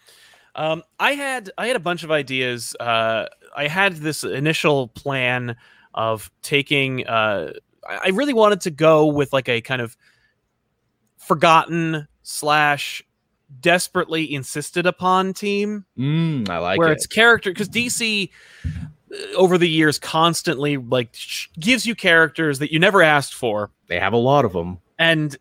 Um, I had I had a bunch of ideas. Uh, I had this initial plan of taking. Uh, I really wanted to go with like a kind of forgotten slash desperately insisted upon team Mm, I like where it. it's character because DC over the years constantly like sh- gives you characters that you never asked for They have a lot of them. and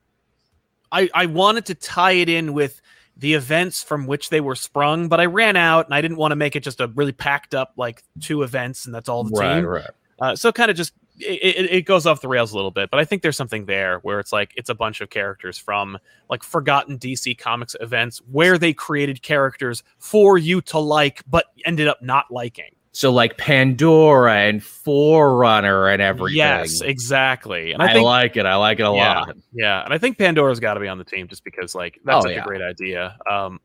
I I wanted to tie it in with the events from which they were sprung, but I ran out and I didn't want to make it just a really packed up like two events and that's all the Right, team. right. Uh, so kind of just it, it, it goes off the rails a little bit, but I think there's something there where it's like it's a bunch of characters from like forgotten DC Comics events where they created characters for you to like, but ended up not liking. So like Pandora and Forerunner and everything. Yes, exactly. And I, I think like it. I like it a Yeah. lot. Yeah, and I think Pandora's got to be on the team just because like that's Oh, such yeah. a great idea. Um,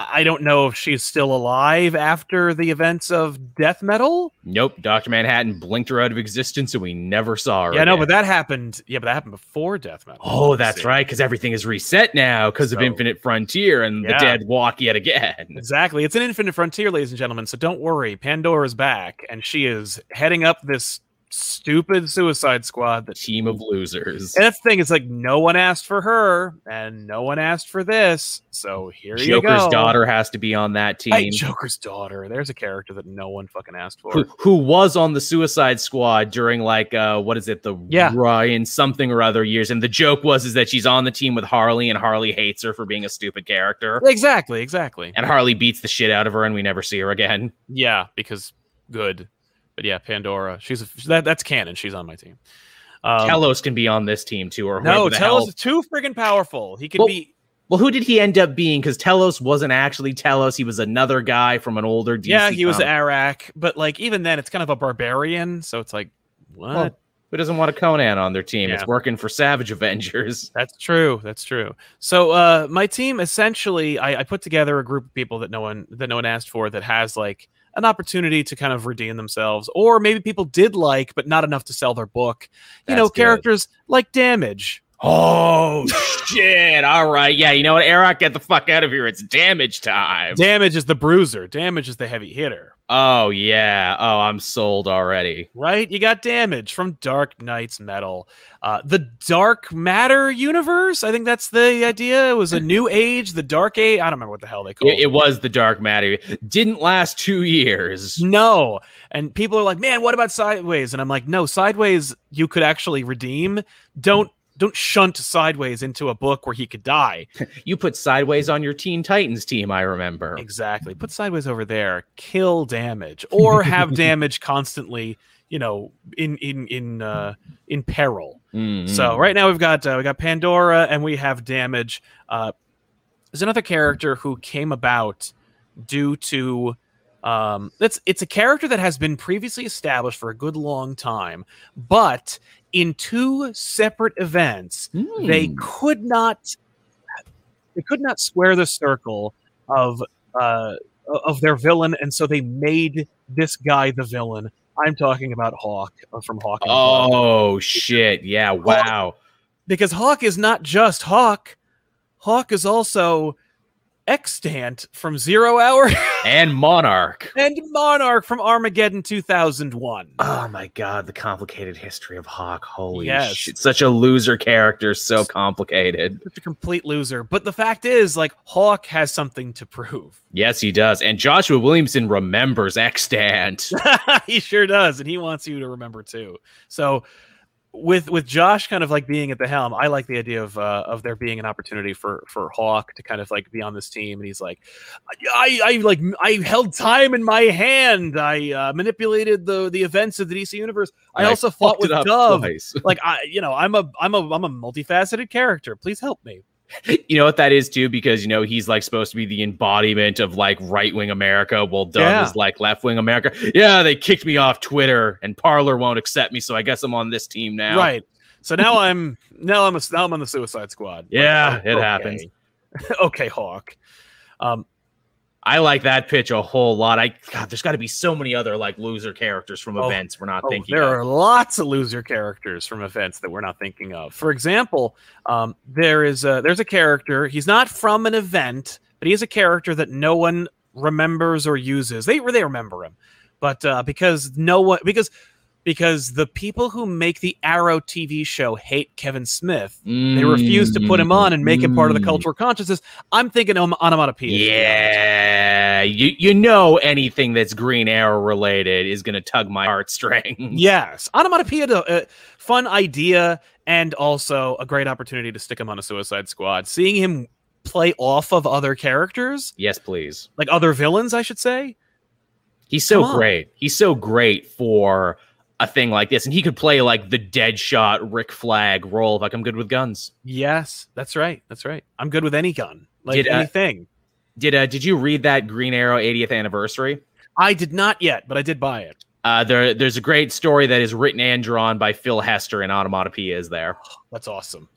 I don't know if she's still alive after the events of Death Metal. Nope. Doctor Manhattan blinked her out of existence, and we never saw her. Yeah, no, but that happened. Yeah, but that happened before Death Metal. Oh, that's right, because everything is reset now because of Infinite Frontier and Yeah. the dead walk yet again. Exactly. It's an infinite frontier, ladies and gentlemen. So don't worry. Pandora's back, and she is heading up this stupid Suicide Squad. The Team of losers. and that's the thing. It's like no one asked for her, and no one asked for this. So here you go. Joker's daughter has to be on that team. Hey, Joker's daughter. There's a character that no one fucking asked for. who, who was on the Suicide Squad during like uh what is it the Yeah. Ryan something or other years, and the joke was is that she's on the team with Harley, and Harley hates her for being a stupid character, Exactly. Exactly. and Harley beats the shit out of her, and we never see her again. Yeah, because good. But yeah, Pandora. She's a, that. That's canon. She's on my team. Um, Telos can be on this team too, or no, Telos is too friggin' powerful. He could Well, be. Well, who did he end up being? Because Telos wasn't actually Telos; he was another guy from an older DC. yeah, he was comic. Arak, but like even then, it's kind of a barbarian. So it's like, what? Well, who doesn't want a Conan on their team? Yeah. It's working for Savage Avengers. That's true. That's true. So uh my team essentially I, I put together a group of people that no one that no one asked for that has like an opportunity to kind of redeem themselves, or maybe people did like, but not enough to sell their book. You know, That's good. characters like Damage. Oh shit! All right, yeah. You know what, Eric? Get the fuck out of here! It's damage time. Damage is the bruiser. Damage is the heavy hitter. Oh yeah. Oh, I'm sold already. Right? You got damage from Dark Nights Metal. Uh, the Dark Matter universe. I think that's the idea. It was a new age, the Dark Age. I don't remember what the hell they called It, it was the Dark Matter. Didn't last two years. No. And people are like, man, what about Sideways? And I'm like, no, Sideways you could actually redeem. Don't don't shunt Sideways into a book where he could die. You put Sideways on your Teen Titans team. I remember. Exactly. Put Sideways over there, kill damage, or have damage constantly, you know, in in in uh in peril. Mm, So right now we've got uh, we got Pandora and we have damage. Uh, there's another character who came about due to um, that's it's a character that has been previously established for a good long time, but in two separate events they Mm. could not they could not square the circle of uh, of their villain, and so they made this guy the villain. I'm talking about Hawk uh, from Hawk. and the Blood Oh shit! Yeah. Wow. because Hawk is not just Hawk. Hawk is also Extant from Zero Hour And Monarch. and Monarch from Armageddon 2001. Oh my god, the complicated history of Hawk. Holy Yes. shit. Such a loser character, so complicated. Such a complete loser. But the fact is, like, Hawk has something to prove. Yes, he does. And Joshua Williamson remembers Extant. he sure does, and he wants you to remember too. So with with Josh kind of like being at the helm, I like the idea of uh, of there being an opportunity for for Hawk to kind of like be on this team, and he's like, I I like I held time in my hand. I uh, manipulated the the events of the DC universe. I And also fought with Dove. twice. Like I, you know, I'm a I'm a I'm a multifaceted character. Please help me. You know what that is too because you know he's like supposed to be the embodiment of like right-wing america while Dove Yeah. is like left-wing america yeah they kicked me off twitter and parlor won't accept me so i guess i'm on this team now Right. So now I'm now I'm a, now I'm on the Suicide Squad. Yeah, oh, it okay. happens. okay, Hawk. Um, i like that pitch a whole lot i god there's got to be so many other like loser characters from Oh, events we're not Oh, thinking there of. are lots of loser characters from events that we're not thinking of. For example, um, there is a, there's a character. He's not from an event, but he is a character that no one remembers or uses. They they remember him, but uh, because no one because because the people who make the Arrow TV show hate Kevin Smith. They refuse to put him on and make him part of the Mm. cultural consciousness. I'm thinking on- Onomatopoeia. to. Yeah, you you know anything that's Green Arrow related is gonna tug my heartstrings. Yes, onomatopoeia, uh, fun idea, and also a great opportunity to stick him on a Suicide Squad. Seeing him play off of other characters, Yes, please. like other villains, I should say. He's so great. He's so great for a thing like this, and he could play like the Deadshot Rick Flag role. Like I'm good with guns. Yes, that's right. That's right. I'm good with any gun, like Did, uh, anything. Did uh, did you read that Green Arrow 80th anniversary? I did not yet, but I did buy it. Uh, there, there's a great story that is written and drawn by Phil Hester, and Onomatopoeia is there. That's awesome.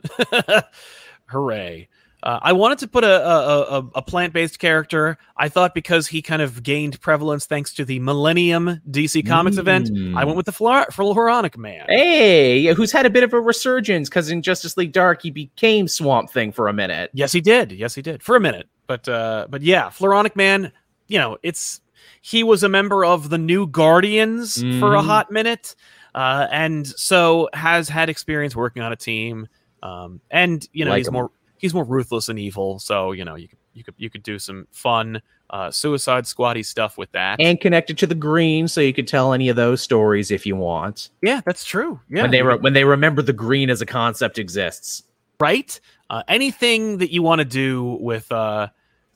Hooray. Uh, I wanted to put a, a, a, a plant based character. I thought because he kind of gained prevalence thanks to the Millennium DC Comics event, I went with the Flor- Floronic Man. Hey, who's had a bit of a resurgence because in Justice League Dark he became Swamp Thing for a minute. Yes, he did. Yes, he did for a minute. But uh, but yeah, Floronic Man. You know, it's he was a member of the New Guardians for a Mhm. hot minute, uh, and so has had experience working on a team. Um, and you know, Like he's him. more he's more ruthless and evil. So you know, you could you could you could do some fun uh, Suicide Squatty stuff with that. And connected to the green, so you could tell any of those stories if you want. yeah, that's true. Yeah, when they re- when they remember the green as a concept exists. right? Uh, anything that you want to do with uh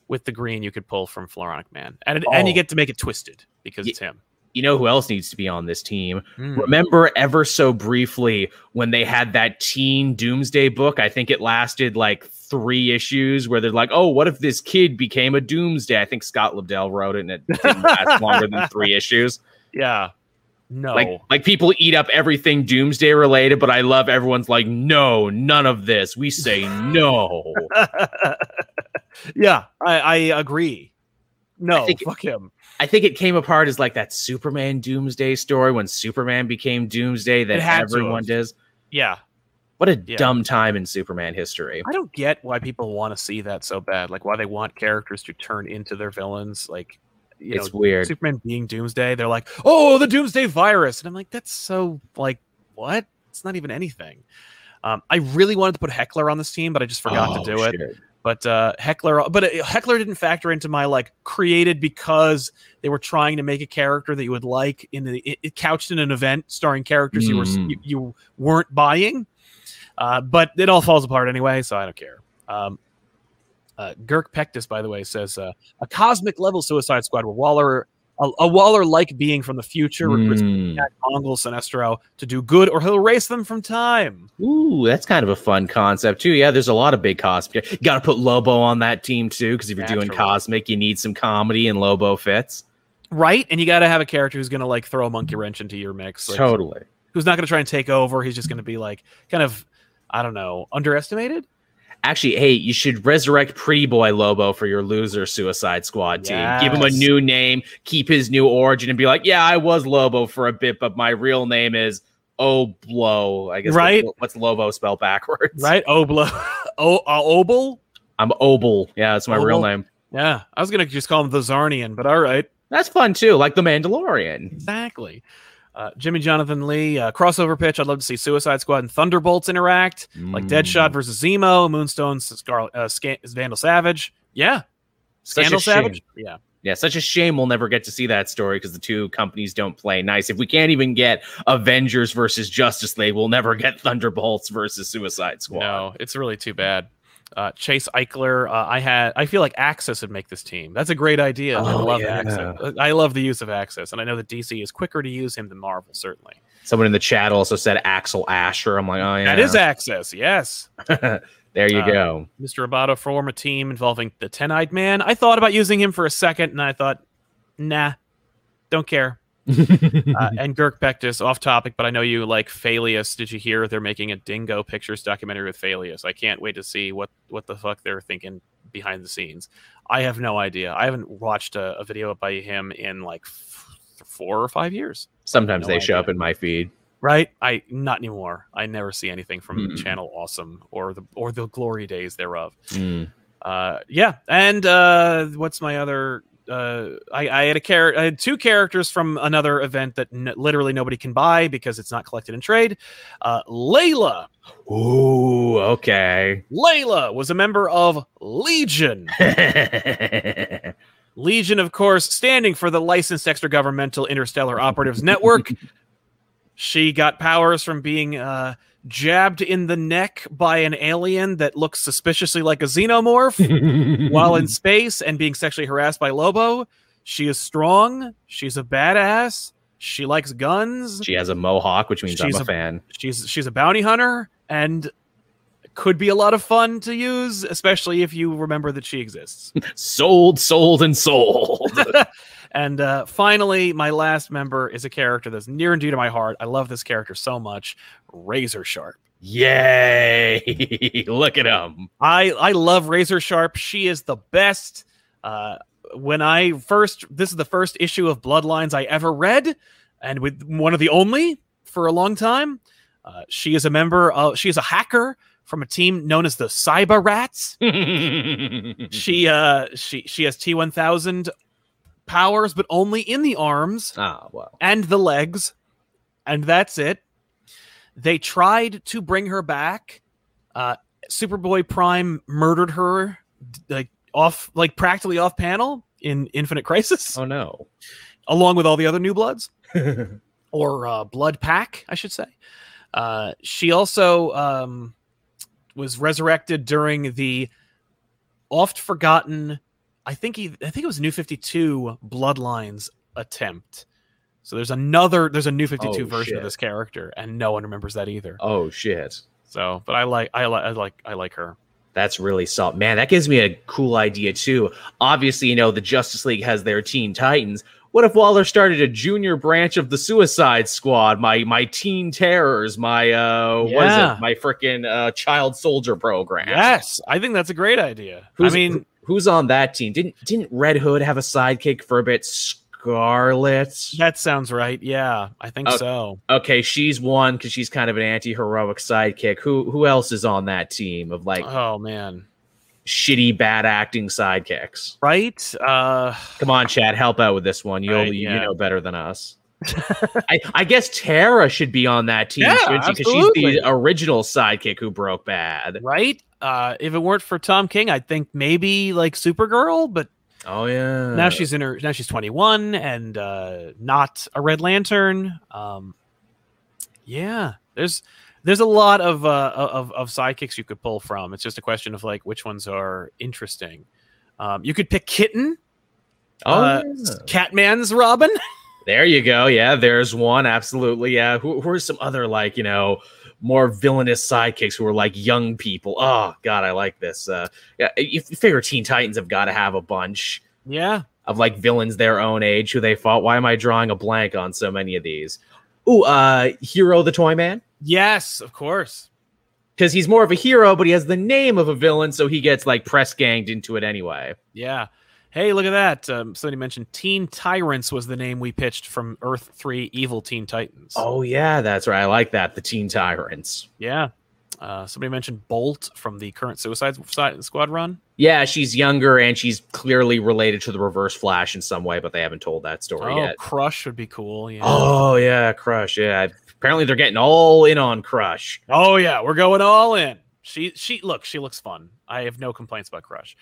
with the green, you could pull from Floronic Man, and and you Oh. get to make it twisted because it's him. You know who else needs to be on this team? Hmm. Remember ever so briefly when they had that teen Doomsday book? I think it lasted like three issues where they're like, oh, what if this kid became a Doomsday? I think Scott Lobdell wrote it and it didn't last longer than three issues. Yeah. No. Like, like people eat up everything Doomsday related, but I love everyone's like, no, none of this. We say no. yeah, I, I agree. No, I think- fuck him. I think it came apart as like that Superman Doomsday story when Superman became Doomsday that It had to everyone does. Yeah. What a Yeah. dumb time in Superman history. I don't get why people want to see that so bad. Like why they want characters to turn into their villains. Like you It's know, weird. Superman being Doomsday, they're like, oh, the Doomsday virus. And I'm like, that's so like what? It's not even anything. Um, I really wanted to put Heckler on this team, but I just forgot Oh, to do it. But uh, Heckler, but uh, Heckler didn't factor into my like created because they were trying to make a character that you would like in the it, it couched in an event starring characters you were Mm. you, you weren't buying. Uh, but it all falls apart anyway, so I don't care. Um, uh, Girk Pectus, by the way, says uh, a cosmic level Suicide Squad where Waller, a, a Waller like being from the future, recruits Mm. Mongul Sinestro to do good, or he'll erase them from time. Ooh, that's kind of a fun concept too. Yeah, there's a lot of big cosmic. You got to put Lobo on that team too, because if you're doing cosmic, you need some comedy, and Lobo fits Right, and you got to have a character who's going to like throw a monkey wrench into your mix. Like, totally. who's not going to try and take over. He's just going to be like kind of, I don't know, underestimated. Actually, hey, you should resurrect Pretty Boy Lobo for your loser Suicide Squad team. Give him a new name, keep his new origin, and be like, yeah, I was Lobo for a bit, but my real name is Oblo. I guess. Right. What's, Lobo spelled backwards? Right, Obla, o, uh, Obel. I'm Obel. Yeah, that's my real name. Yeah, I was going to just call him the Czarnian, but all right, That's fun too, like the Mandalorian. exactly. Uh, Jimmy Jonathan Lee uh, crossover pitch. I'd love to see Suicide Squad and Thunderbolts interact, like Mm. Deadshot versus Zemo, Moonstone, Scarlet, uh, Scan- Vandal Savage. Yeah, Such a shame. Savage. Yeah, Yeah, such a shame we'll never get to see that story because the two companies don't play nice. If we can't even get Avengers versus Justice League, we'll never get Thunderbolts versus Suicide Squad. no, it's really too bad. Uh, Chase Eichler. Uh, I had. I feel like Access would make this team. That's a great idea. I Oh, love yeah. Access. I love the use of Access, and I know that DC is quicker to use him than Marvel. Certainly, Someone in the chat also said Axel Asher. I'm like, oh yeah, that is Access. Yes, there you Uh, go. Mr. Roboto form a team involving the Ten Eyed Man. I thought about using him for a second, and I thought, nah, don't care. Uh, and Girk Pectus, off topic, but I know you like Phelous. Did you hear they're making a Dingo Pictures documentary with Phelous? I can't wait to see what what the fuck they're thinking behind the scenes. I have no idea. I haven't watched a, a video by him in like f- four or five years. Sometimes no they show up in my feed. Right? I not anymore. I never see anything from Mm. Channel Awesome or the or the glory days thereof. Mm. Uh, yeah, and uh, what's my other uh, I, I had a character, I had two characters from another event that n- literally nobody can buy because it's not collected in trade. Uh, Layla. Ooh, okay. Layla was a member of Legion. Legion, of course, standing for the Licensed Extragovernmental Interstellar Operatives Network. she got powers from being uh, jabbed in the neck by an alien that looks suspiciously like a xenomorph while in space and being sexually harassed by Lobo. She is strong. She's a badass. She likes guns. she has a mohawk, which means She's I'm a, a- fan. She's she's a bounty hunter and could be a lot of fun to use, especially if you remember that she exists. Sold, sold, and sold. and uh, finally, my last member is a character that's near and dear to my heart. I love this character so much, Razor Sharp. Yay! Look at him. I I love Razor Sharp. She is the best. Uh, when I first, this is the first issue of Bloodlines I ever read, and with one of the only for a long time. Uh, she is a member of. She is a hacker from a team known as the Cyber Rats. she uh she she has T one thousand powers, but only in the arms Ah, well. and the legs, and that's it. They tried to bring her back. Uh, Superboy Prime murdered her, like off, like practically off panel in Infinite Crisis, Oh no. along with all the other New Bloods or uh, Blood Pack, I should say. Uh, she also um, was resurrected during the oft forgotten. I think he, I think it was New Fifty Two Bloodlines attempt. So there's another, there's a New Fifty Two Oh, version shit. of this character, and no one remembers that either. Oh shit. So, but I like, I like, I like, I like her. That's really solid. Man, that gives me a cool idea too. Obviously, you know, the Justice League has their Teen Titans. What if Waller started a junior branch of the Suicide Squad? My my Teen Terrors, my uh what is it? My freaking uh child soldier program. Yes, I think that's a great idea. Who's, I mean, who's on that team? Didn't didn't Red Hood have a sidekick for a bit? Scarlet. that sounds right. Yeah, I think Okay. so. Okay, she's one because she's kind of an anti-heroic sidekick. Who who else is on that team of like Oh man, shitty bad acting sidekicks? right? Uh, Come on, Chad, help out with this one. You Right, you yeah. know better than us. I, I guess Terra should be on that team Yeah, because she's the original sidekick who broke bad. right? Uh, if it weren't for Tom King, I'd think maybe like Supergirl, but Oh yeah. now she's in her now she's 21 and uh not a red lantern um yeah there's there's a lot of uh of of sidekicks you could pull from it's just a question of like which ones are interesting um you could pick kitten oh, uh, yeah. catman's robin there you go. Yeah, there's one. Absolutely. Yeah. Who, who are some other like you know more villainous sidekicks who are like young people? Oh God, I like this. Uh, yeah, you figure Teen Titans have got to have a bunch. yeah of like villains their own age who they fought. Why am I drawing a blank on so many of these? Ooh, uh, Hiro the Toy Man. yes of course Because he's more of a hero, but he has the name of a villain, so he gets like press ganged into it anyway. yeah hey look at that um somebody mentioned teen tyrants was the name we pitched from earth 3 evil teen titans Oh yeah, that's right. I like that. The Teen Tyrants. Yeah. Uh, somebody mentioned Bolt from the current Suicide Squad- run. Yeah, she's younger and she's clearly related to the Reverse Flash in some way, but they haven't told that story Oh, yet. Crush would be cool. Yeah. Oh yeah, Crush. Yeah, apparently they're getting all in on Crush. Oh yeah, we're going all in. She she look, she looks fun. I have no complaints about Crush.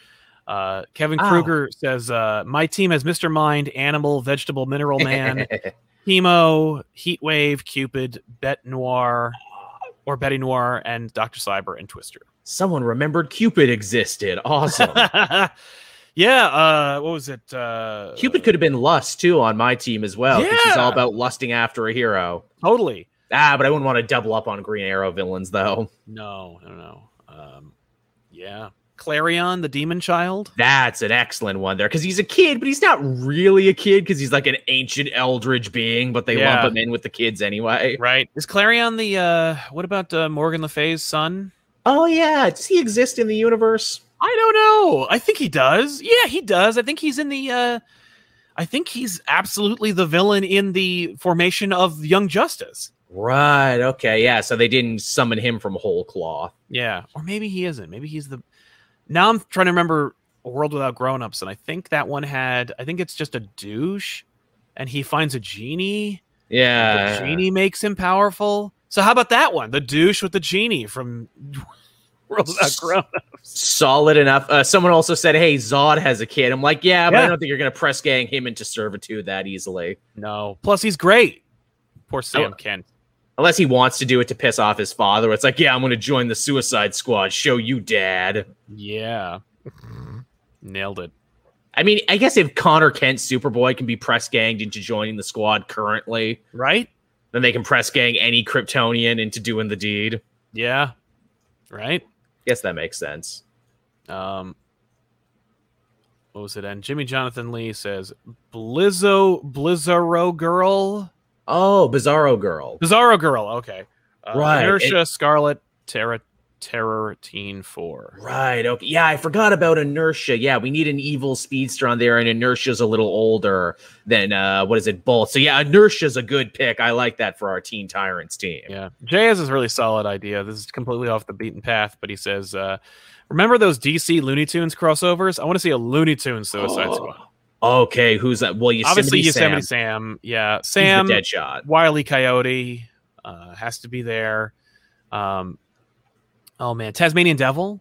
Uh, Kevin. Kruger says, uh, "My team has Mr. Mind, Animal, Vegetable, Mineral Man, Chemo, Heatwave, Cupid, Bet Noir, or Betty Noir, and Doctor Cyber and Twister." Someone remembered Cupid existed. Awesome. yeah. Uh, what was it? Uh, Cupid could have been Lust too on my team as well. 'cause She's all about lusting after a hero. totally. Ah, but I wouldn't want to double up on Green Arrow villains though. No, no, no. Um, yeah, Klarion, the demon child. That's an excellent one there because he's a kid, but he's not really a kid because he's like an ancient eldritch being, but they Yeah. lump him in with the kids anyway. Right. Is Klarion the? uh What about uh, Morgan Le Fay's son? Oh yeah, does he exist in the universe? I don't know. I think he does. Yeah, he does. I think he's in the. uh I think he's absolutely the villain in the formation of Young Justice. Right. Okay. Yeah. So they didn't summon him from whole cloth. Yeah, or maybe he isn't. Maybe he's the. Now I'm trying to remember A World Without Grown-ups, and I think that one had. I think it's just a douche, and he finds a genie. Yeah. The genie makes him powerful. So how about that one? The douche with the genie from World Without Grown-ups. Solid enough. Uh, someone also said, "Hey, Zod has a kid." I'm like, "Yeah, but I don't think you're gonna press gang him into servitude that easily, No. Plus, he's great. Poor Sam Oh. Kent. Unless he wants to do it to piss off his father." It's like, "Yeah, I'm gonna join the Suicide Squad. Show you, Dad." Yeah. Nailed it. I mean, I guess if Connor Kent Superboy can be press ganged into joining the squad currently, Right? then they can press gang any Kryptonian into doing the deed. Yeah. Right? Guess that makes sense. Um, what was it? And Jimmy Jonathan Lee says Blizzo Blizzaro girl, Oh, Bizarro Girl. Bizarro girl. Okay, uh, Right, Inertia Scarlet Terra Terror Teen Four. Right. Okay. Yeah, I forgot about Inertia. Yeah, we need an evil speedster on there, and Inertia's a little older than uh what is it, Bolt. So yeah, Inertia's a good pick. I like that for our Teen Tyrants team. Yeah, Jay has this really solid idea. This is completely off the beaten path, but he says, uh, "Remember those DC Looney Tunes crossovers? I want to see a Looney Tunes Suicide Oh, Squad. Okay, who's that? Well, Yosemite Obviously, Yosemite Sam. Sam. Yeah, He's Sam. the Deadshot. Wiley Coyote uh, has to be there. Um, oh man, Tasmanian Devil.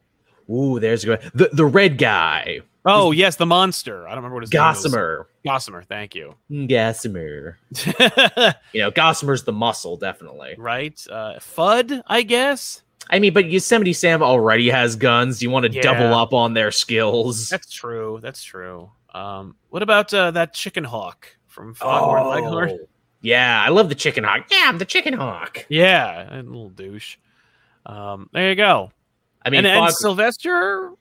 Ooh, there's a good. The the red guy, Oh yes, the monster. I don't remember what his Gossamer. name is. Gossamer. Gossamer, thank you. Gossamer. You know, Gossamer's the muscle, definitely. right. Uh, Fudd, I guess. I mean, but Yosemite Sam already has guns. You want to Yeah. double up on their skills. That's true. That's true. Um, what about uh, that chicken hawk from Foghorn Leghorn? Oh, yeah, I love the chicken hawk. Yeah, I'm the chicken hawk. Yeah, a little douche. Um, there you go. I mean, and, and Sylvester.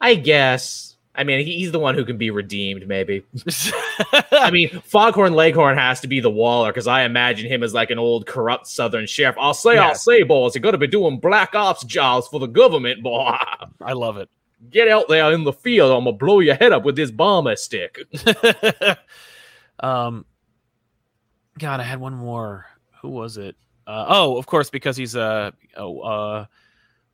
I guess. I mean, he's the one who can be redeemed, maybe. I mean, Foghorn Leghorn has to be the Waller because I imagine him as like an old corrupt Southern sheriff. I'll say, I'll say, boys, you're going to be doing black ops jobs for the government, boy. I love it. Get out there in the field. I'm going to blow your head up with this bomber stick. um, God, I had one more. Who was it? Uh, oh, of course, because he's a oh, uh,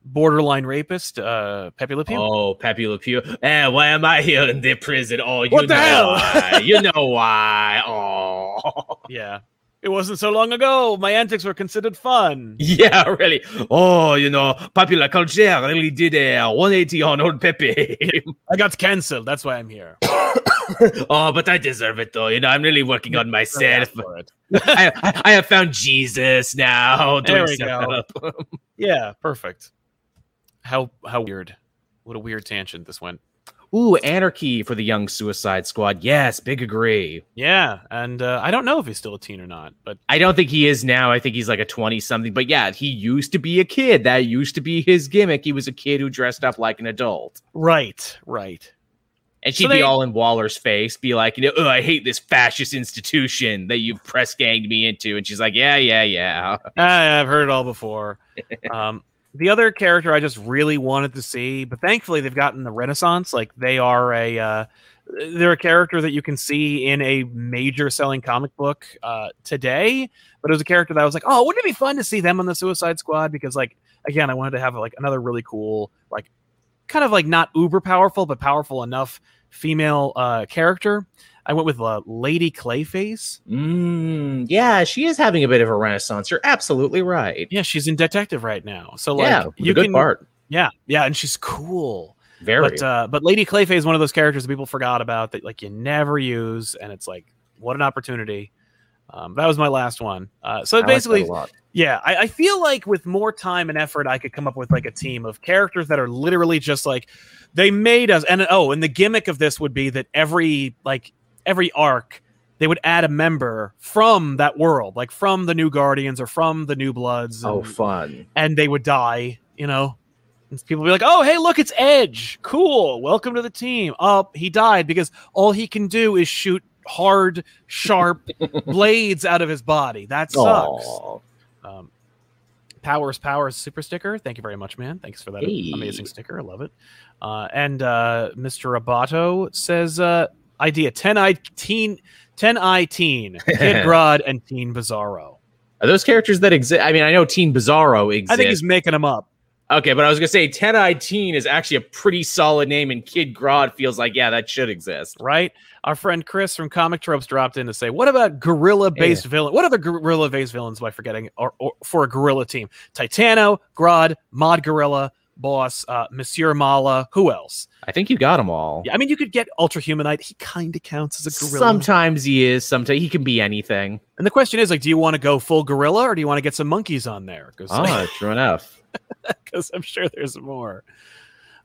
borderline rapist. Uh, Pepe Le Pew. Oh, Pepe Le Pew. Eh, why am I here in the prison? Oh, you What know why. You know why. Oh. Yeah, it wasn't so long ago. My antics were considered fun. Yeah, really. Oh, you know, popular culture really did a 180 on old Pepe. I got cancelled. That's why I'm here. oh, but I deserve it though. You know, I'm really working on myself. I, I, I have found Jesus now. There we go. Yeah, perfect. How how weird. What a weird tangent this went. Ooh, anarchy for the young Suicide Squad. Yes, big agree. Yeah, and uh, I don't know if he's still a teen or not, but I don't think he is now. I think he's like a 20 something. But yeah, he used to be a kid. That used to be his gimmick. He was a kid who dressed up like an adult. right, right. And she'd they- be all in Waller's face, be like, you know, oh, I hate this fascist institution that you've press ganged me into. And she's like, yeah, yeah, yeah. Ah, I've heard it all before. um, the other character I just really wanted to see, but thankfully they've gotten the Renaissance. Like they are a uh, they're a character that you can see in a major selling comic book uh, today. But it was a character that I was like, oh, wouldn't it be fun to see them on the Suicide Squad? Because like again, I wanted to have like another really cool, like kind of like not uber powerful, but powerful enough female uh, character. I went with uh, Lady Clayface. Mm, yeah, she is having a bit of a renaissance. You're absolutely right. Yeah, she's in Detective right now. So like yeah, you a good can part. Yeah, yeah, and she's cool. Very. But uh, but Lady Clayface is one of those characters that people forgot about that like you never use, and it's like what an opportunity. Um, that was my last one. Uh, so I like basically, lot. yeah, I, I feel like with more time and effort, I could come up with like a team of characters that are literally just like they made us. And oh, and the gimmick of this would be that every like every arc they would add a member from that world, like from the New Guardians or from the New Bloods. Oh, fun. and they would die, you know. And people would be like, "Oh, hey, look, it's Edge. Cool. Welcome to the team." Oh, he died because all he can do is shoot hard, sharp blades out of his body. That sucks. Um, Powers, Powers, super sticker. Thank you very much, man. Thanks for that Hey. amazing sticker. I love it. Uh, and uh, Mr. Abato says, uh, "Idea: ten i teen, ten i teen, Kid Grodd, and Teen Bizarro." Are those characters that exist? I mean, I know Teen Bizarro exists. I think he's making them up. Okay, but I was gonna say Ten i Teen is actually a pretty solid name, and Kid Grodd feels like yeah, that should exist. right? Our friend Chris from Comic Tropes dropped in to say, "What about gorilla-based villain? What other gorilla-based villains am I forgetting? Or, or for a gorilla team? Titano, Grodd, Mod Gorilla, Boss, uh, Monsieur Mala. Who else? I think you got them all. Yeah, I mean, you could get Ultra Humanite. He kind of counts as a gorilla. Sometimes he is. Sometimes he can be anything. And the question is, like, do you want to go full gorilla or do you want to get some monkeys on there? Ah, true enough. Because I'm sure there's more.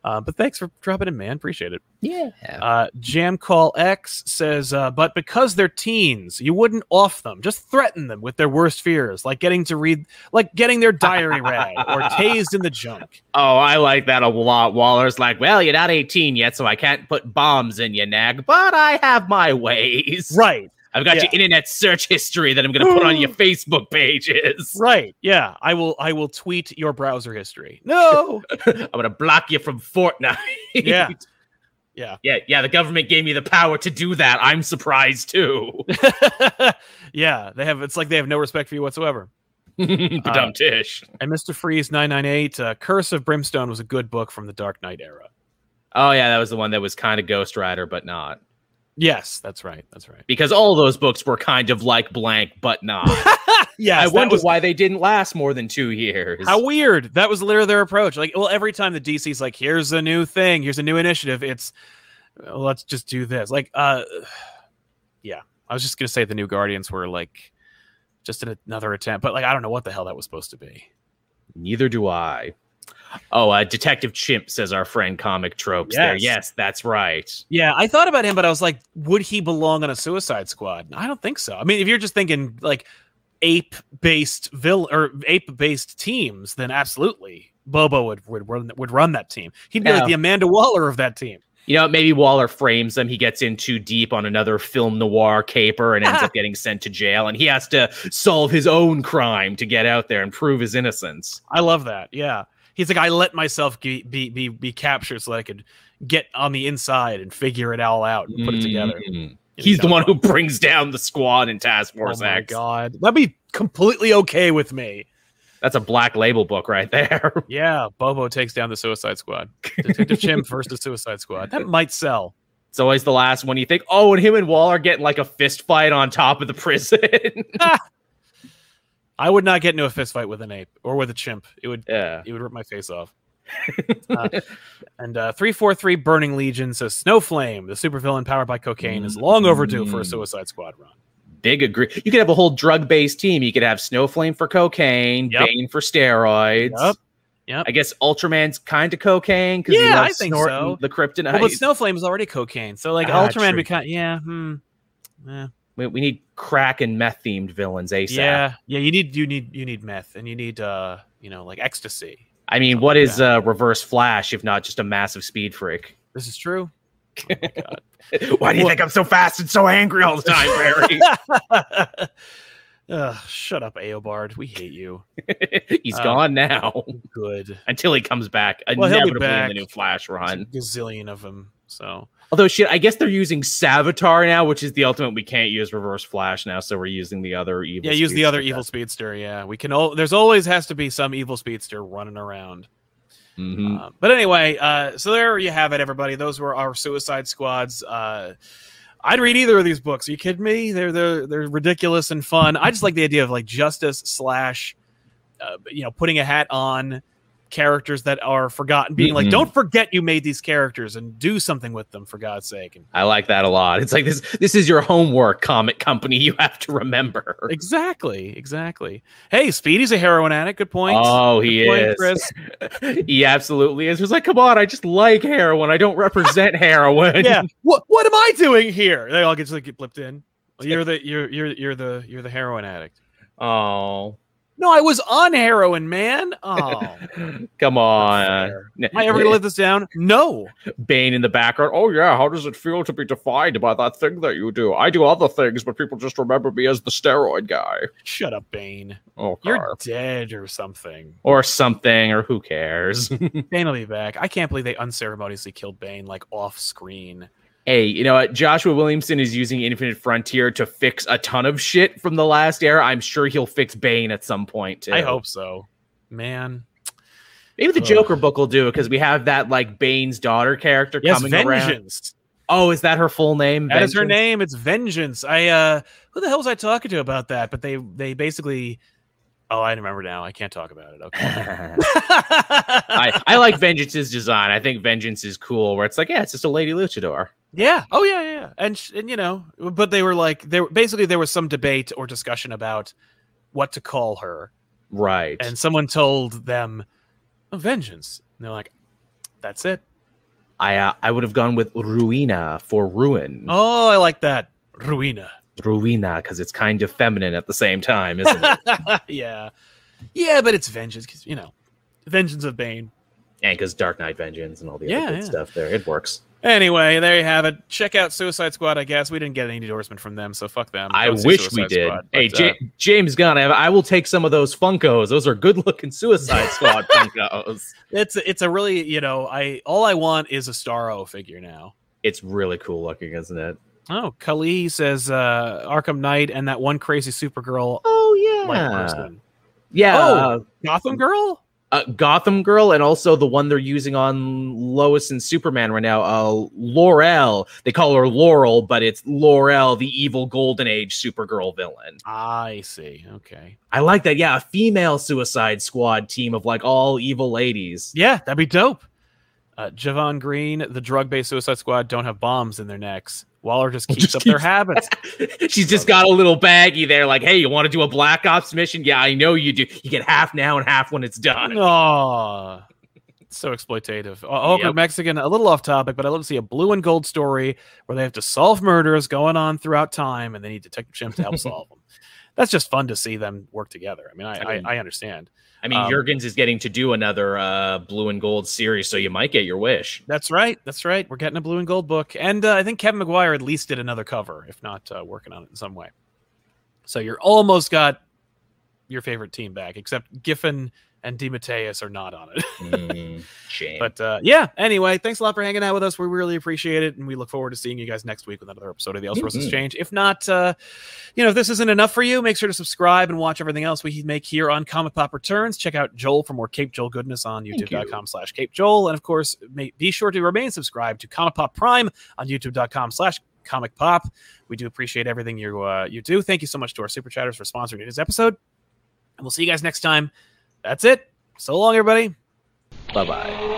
Uh, but thanks for dropping in, man. Appreciate it. Yeah. Uh, Jam Call X says, uh, but because they're teens, you wouldn't off them. Just threaten them with their worst fears, like getting to read, like getting their diary read or tased in the junk. Oh, I like that a lot. Waller's like, well, you're not 18 yet, so I can't put bombs in you, nag, but I have my ways. Right, I've got Yeah. your internet search history that I'm going to put on your Facebook pages. right. Yeah, I will. I will tweet your browser history. No. I'm going to block you from Fortnite. Yeah. Yeah. Yeah, yeah, the government gave me the power to do that. I'm surprised too. yeah, they have. It's like they have no respect for you whatsoever. Dumb Tish. And Mister Freeze nine nine eight, uh, Curse of Brimstone was a good book from the Dark Knight era. Oh yeah, that was the one that was kind of Ghost Rider, but not. Yes, that's right. That's right. Because all those books were kind of like blank, but not. Yeah, I wonder why they didn't last more than two years. How weird. That was literally their approach. Like, well, every time the DC's like, here's a new thing, here's a new initiative, it's let's just do this. Like, uh yeah. I was just gonna say the new Guardians were like just an, another attempt, but like I don't know what the hell that was supposed to be. Neither do I. Oh, uh, Detective Chimp says our friend Comic Tropes there. Yes. Yes, that's right. Yeah, I thought about him, but I was like, would he belong on a Suicide Squad? I don't think so. I mean, if you're just thinking like ape based villain or ape based teams, then absolutely. Bobo would would run would run that team. He'd be Yeah. like the Amanda Waller of that team. You know, maybe Waller frames him. He gets in too deep on another film noir caper and ends up getting sent to jail, and he has to solve his own crime to get out there and prove his innocence. I love that. Yeah. He's like, I let myself be, be be be captured so that I could get on the inside and figure it all out and put it together. Mhm. He's the one who brings down the squad in Task Force X. Oh my X. god, that'd be completely okay with me. That's a black label book right there. Yeah, Bobo takes down the Suicide Squad. Detective Chimp versus Suicide Squad. That might sell. It's always the last one you think, oh, and him and Wall are getting like a fist fight on top of the prison. I would not get into a fist fight with an ape or with a chimp. It would yeah. it would rip my face off. Uh, and uh, 343 Burning Legion says Snowflame, the supervillain powered by cocaine, is long overdue for a Mm. Suicide Squad run. Big agree. You could have a whole drug based team. You could have Snowflame for cocaine, Yep. Bane for steroids. Yep. Yep. I guess Ultraman's kind of cocaine because Yeah, I think so. the kryptonite. Well, but Snowflame is already cocaine, so like Ah, Ultraman true. become yeah, hmm, yeah, we, we need crack and meth themed villains ASAP. yeah, yeah. You need you need you need meth, and you need uh you know like ecstasy. I mean, what is uh, Reverse Flash if not just a massive speed freak? This is true. Oh. Why do you think I'm so fast and so angry all the time, Barry? Ugh, shut up, Eobard. We hate you. He's Uh, gone now Good. until he comes back. Well, he'll be inevitably in the new Flash There's run. a gazillion of them. So Although shit, I guess they're using Savitar now, which is the ultimate. We can't use Reverse Flash now, so we're using the other evil. yeah, use the other evil speedster. Yeah, we can. All, there's always has to be some evil speedster running around. Mhm. Uh, but anyway, uh, so there you have it, everybody. Those were our Suicide Squads. Uh, I'd read either of these books. Are you kidding me? They're they're they're ridiculous and fun. I just like the idea of like justice slash, uh, you know, putting a hat on characters that are forgotten, being like, Mhm. don't forget you made these characters and do something with them for God's sake. And I like that a lot. It's like this. This is your homework, comic company. You have to remember. exactly, exactly. Hey, Speedy's a heroin addict. Good point. Oh, he point, is. Chris. he absolutely is. He's like, come on, I just like heroin. I don't represent heroin. yeah. What what am I doing here? They all get to get blipped in. You're the you're you're you're the you're the heroin addict. Oh, No, I was on heroin, man. Oh, come on. am I ever gonna live this down? No. Bane in the background. Oh yeah, how does it feel to be defined by that thing that you do? I do other things, but people just remember me as the steroid guy. Shut up, Bane. Oh, You're dead or something. or something, or who cares? Bane will be back. I can't believe they unceremoniously killed Bane like off screen. Hey, you know what? Joshua Williamson is using Infinite Frontier to fix a ton of shit from the last era. I'm sure he'll fix Bane at some point too. I hope so. Man. Maybe the Ugh. Joker book will do it because we have that like Bane's daughter character Yes, coming around. Vengeance. Oh, is that her full name? That is her name. It's Vengeance. I uh who the hell was I talking to about that? But they they basically Oh, I remember now. I can't talk about it. Okay. I, I like Vengeance's design. I think Vengeance is cool. Where it's like, yeah, it's just a lady luchador. yeah. Oh yeah, yeah. And sh- and you know, but they were like there basically there was some debate or discussion about what to call her. Right. And someone told them oh, Vengeance. And they're like that's it. I uh, I would have gone with Ruina for ruin. Oh, I like that. Ruina. Ruina because it's kind of feminine at the same time, isn't it? yeah. Yeah, but it's vengeance because you know, vengeance of Bane. and because Dark Knight Vengeance and all the Yeah, other good yeah. stuff there, it works. Anyway, there you have it. Check out Suicide Squad. I guess we didn't get any endorsement from them, so fuck them. I Go wish we did. Squad, hey, but, Ja- uh, James Gunn, I, I will take some of those Funkos. Those are good looking Suicide Squad Funkos. it's it's a really you know I all I want is a Starro figure now. It's really cool looking, isn't it? Oh, Kali says uh Arkham Knight and that one crazy Supergirl Oh yeah, yeah. Oh. Gotham Girl. uh, Gotham Girl, and also the one they're using on Lois and Superman right now, uh, Laurel. They call her Laurel, but it's Laurel, the evil Golden Age Supergirl villain. I see. Okay. I like that. Yeah, a female Suicide Squad team of like all evil ladies. Yeah, that'd be dope. Uh, Javon Green, the drug-based Suicide Squad don't have bombs in their necks. Waller just keeps Just up their habits. She's just got a little baggy there, like, hey, you want to do a Black Ops mission? Yeah, I know you do. You get half now and half when it's done. Oh, so exploitative. Uh, Awkward Yep. Mexican, a little off topic, but I love to see a blue and gold story where they have to solve murders going on throughout time, and they need Detective Chimp to help solve them. That's just fun to see them work together. I mean, I, I I, I understand. I mean, Um, Jurgens is getting to do another uh, blue and gold series, so you might get your wish. That's right. That's right. We're getting a blue and gold book, and uh, I think Kevin Maguire at least did another cover, if not uh, working on it in some way. So you're almost got your favorite team back, except Giffen and DeMatteis are not on it. Mm, shame. But uh, yeah, anyway, thanks a lot for hanging out with us. We really appreciate it, and we look forward to seeing you guys next week with another episode of the Elseworlds Mhm. Exchange. If not, uh, you know, if this isn't enough for you, make sure to subscribe and watch everything else we make here on Comic Pop Returns. Check out Joel for more Cape Joel goodness on youtube.com slash Cape Joel. And of course, may, be sure to remain subscribed to Comic Pop Prime on youtube.com slash Comic Pop. We do appreciate everything you uh, you do. Thank you so much to our super chatters for sponsoring today's episode. And we'll see you guys next time. That's it. So long, everybody. bye bye.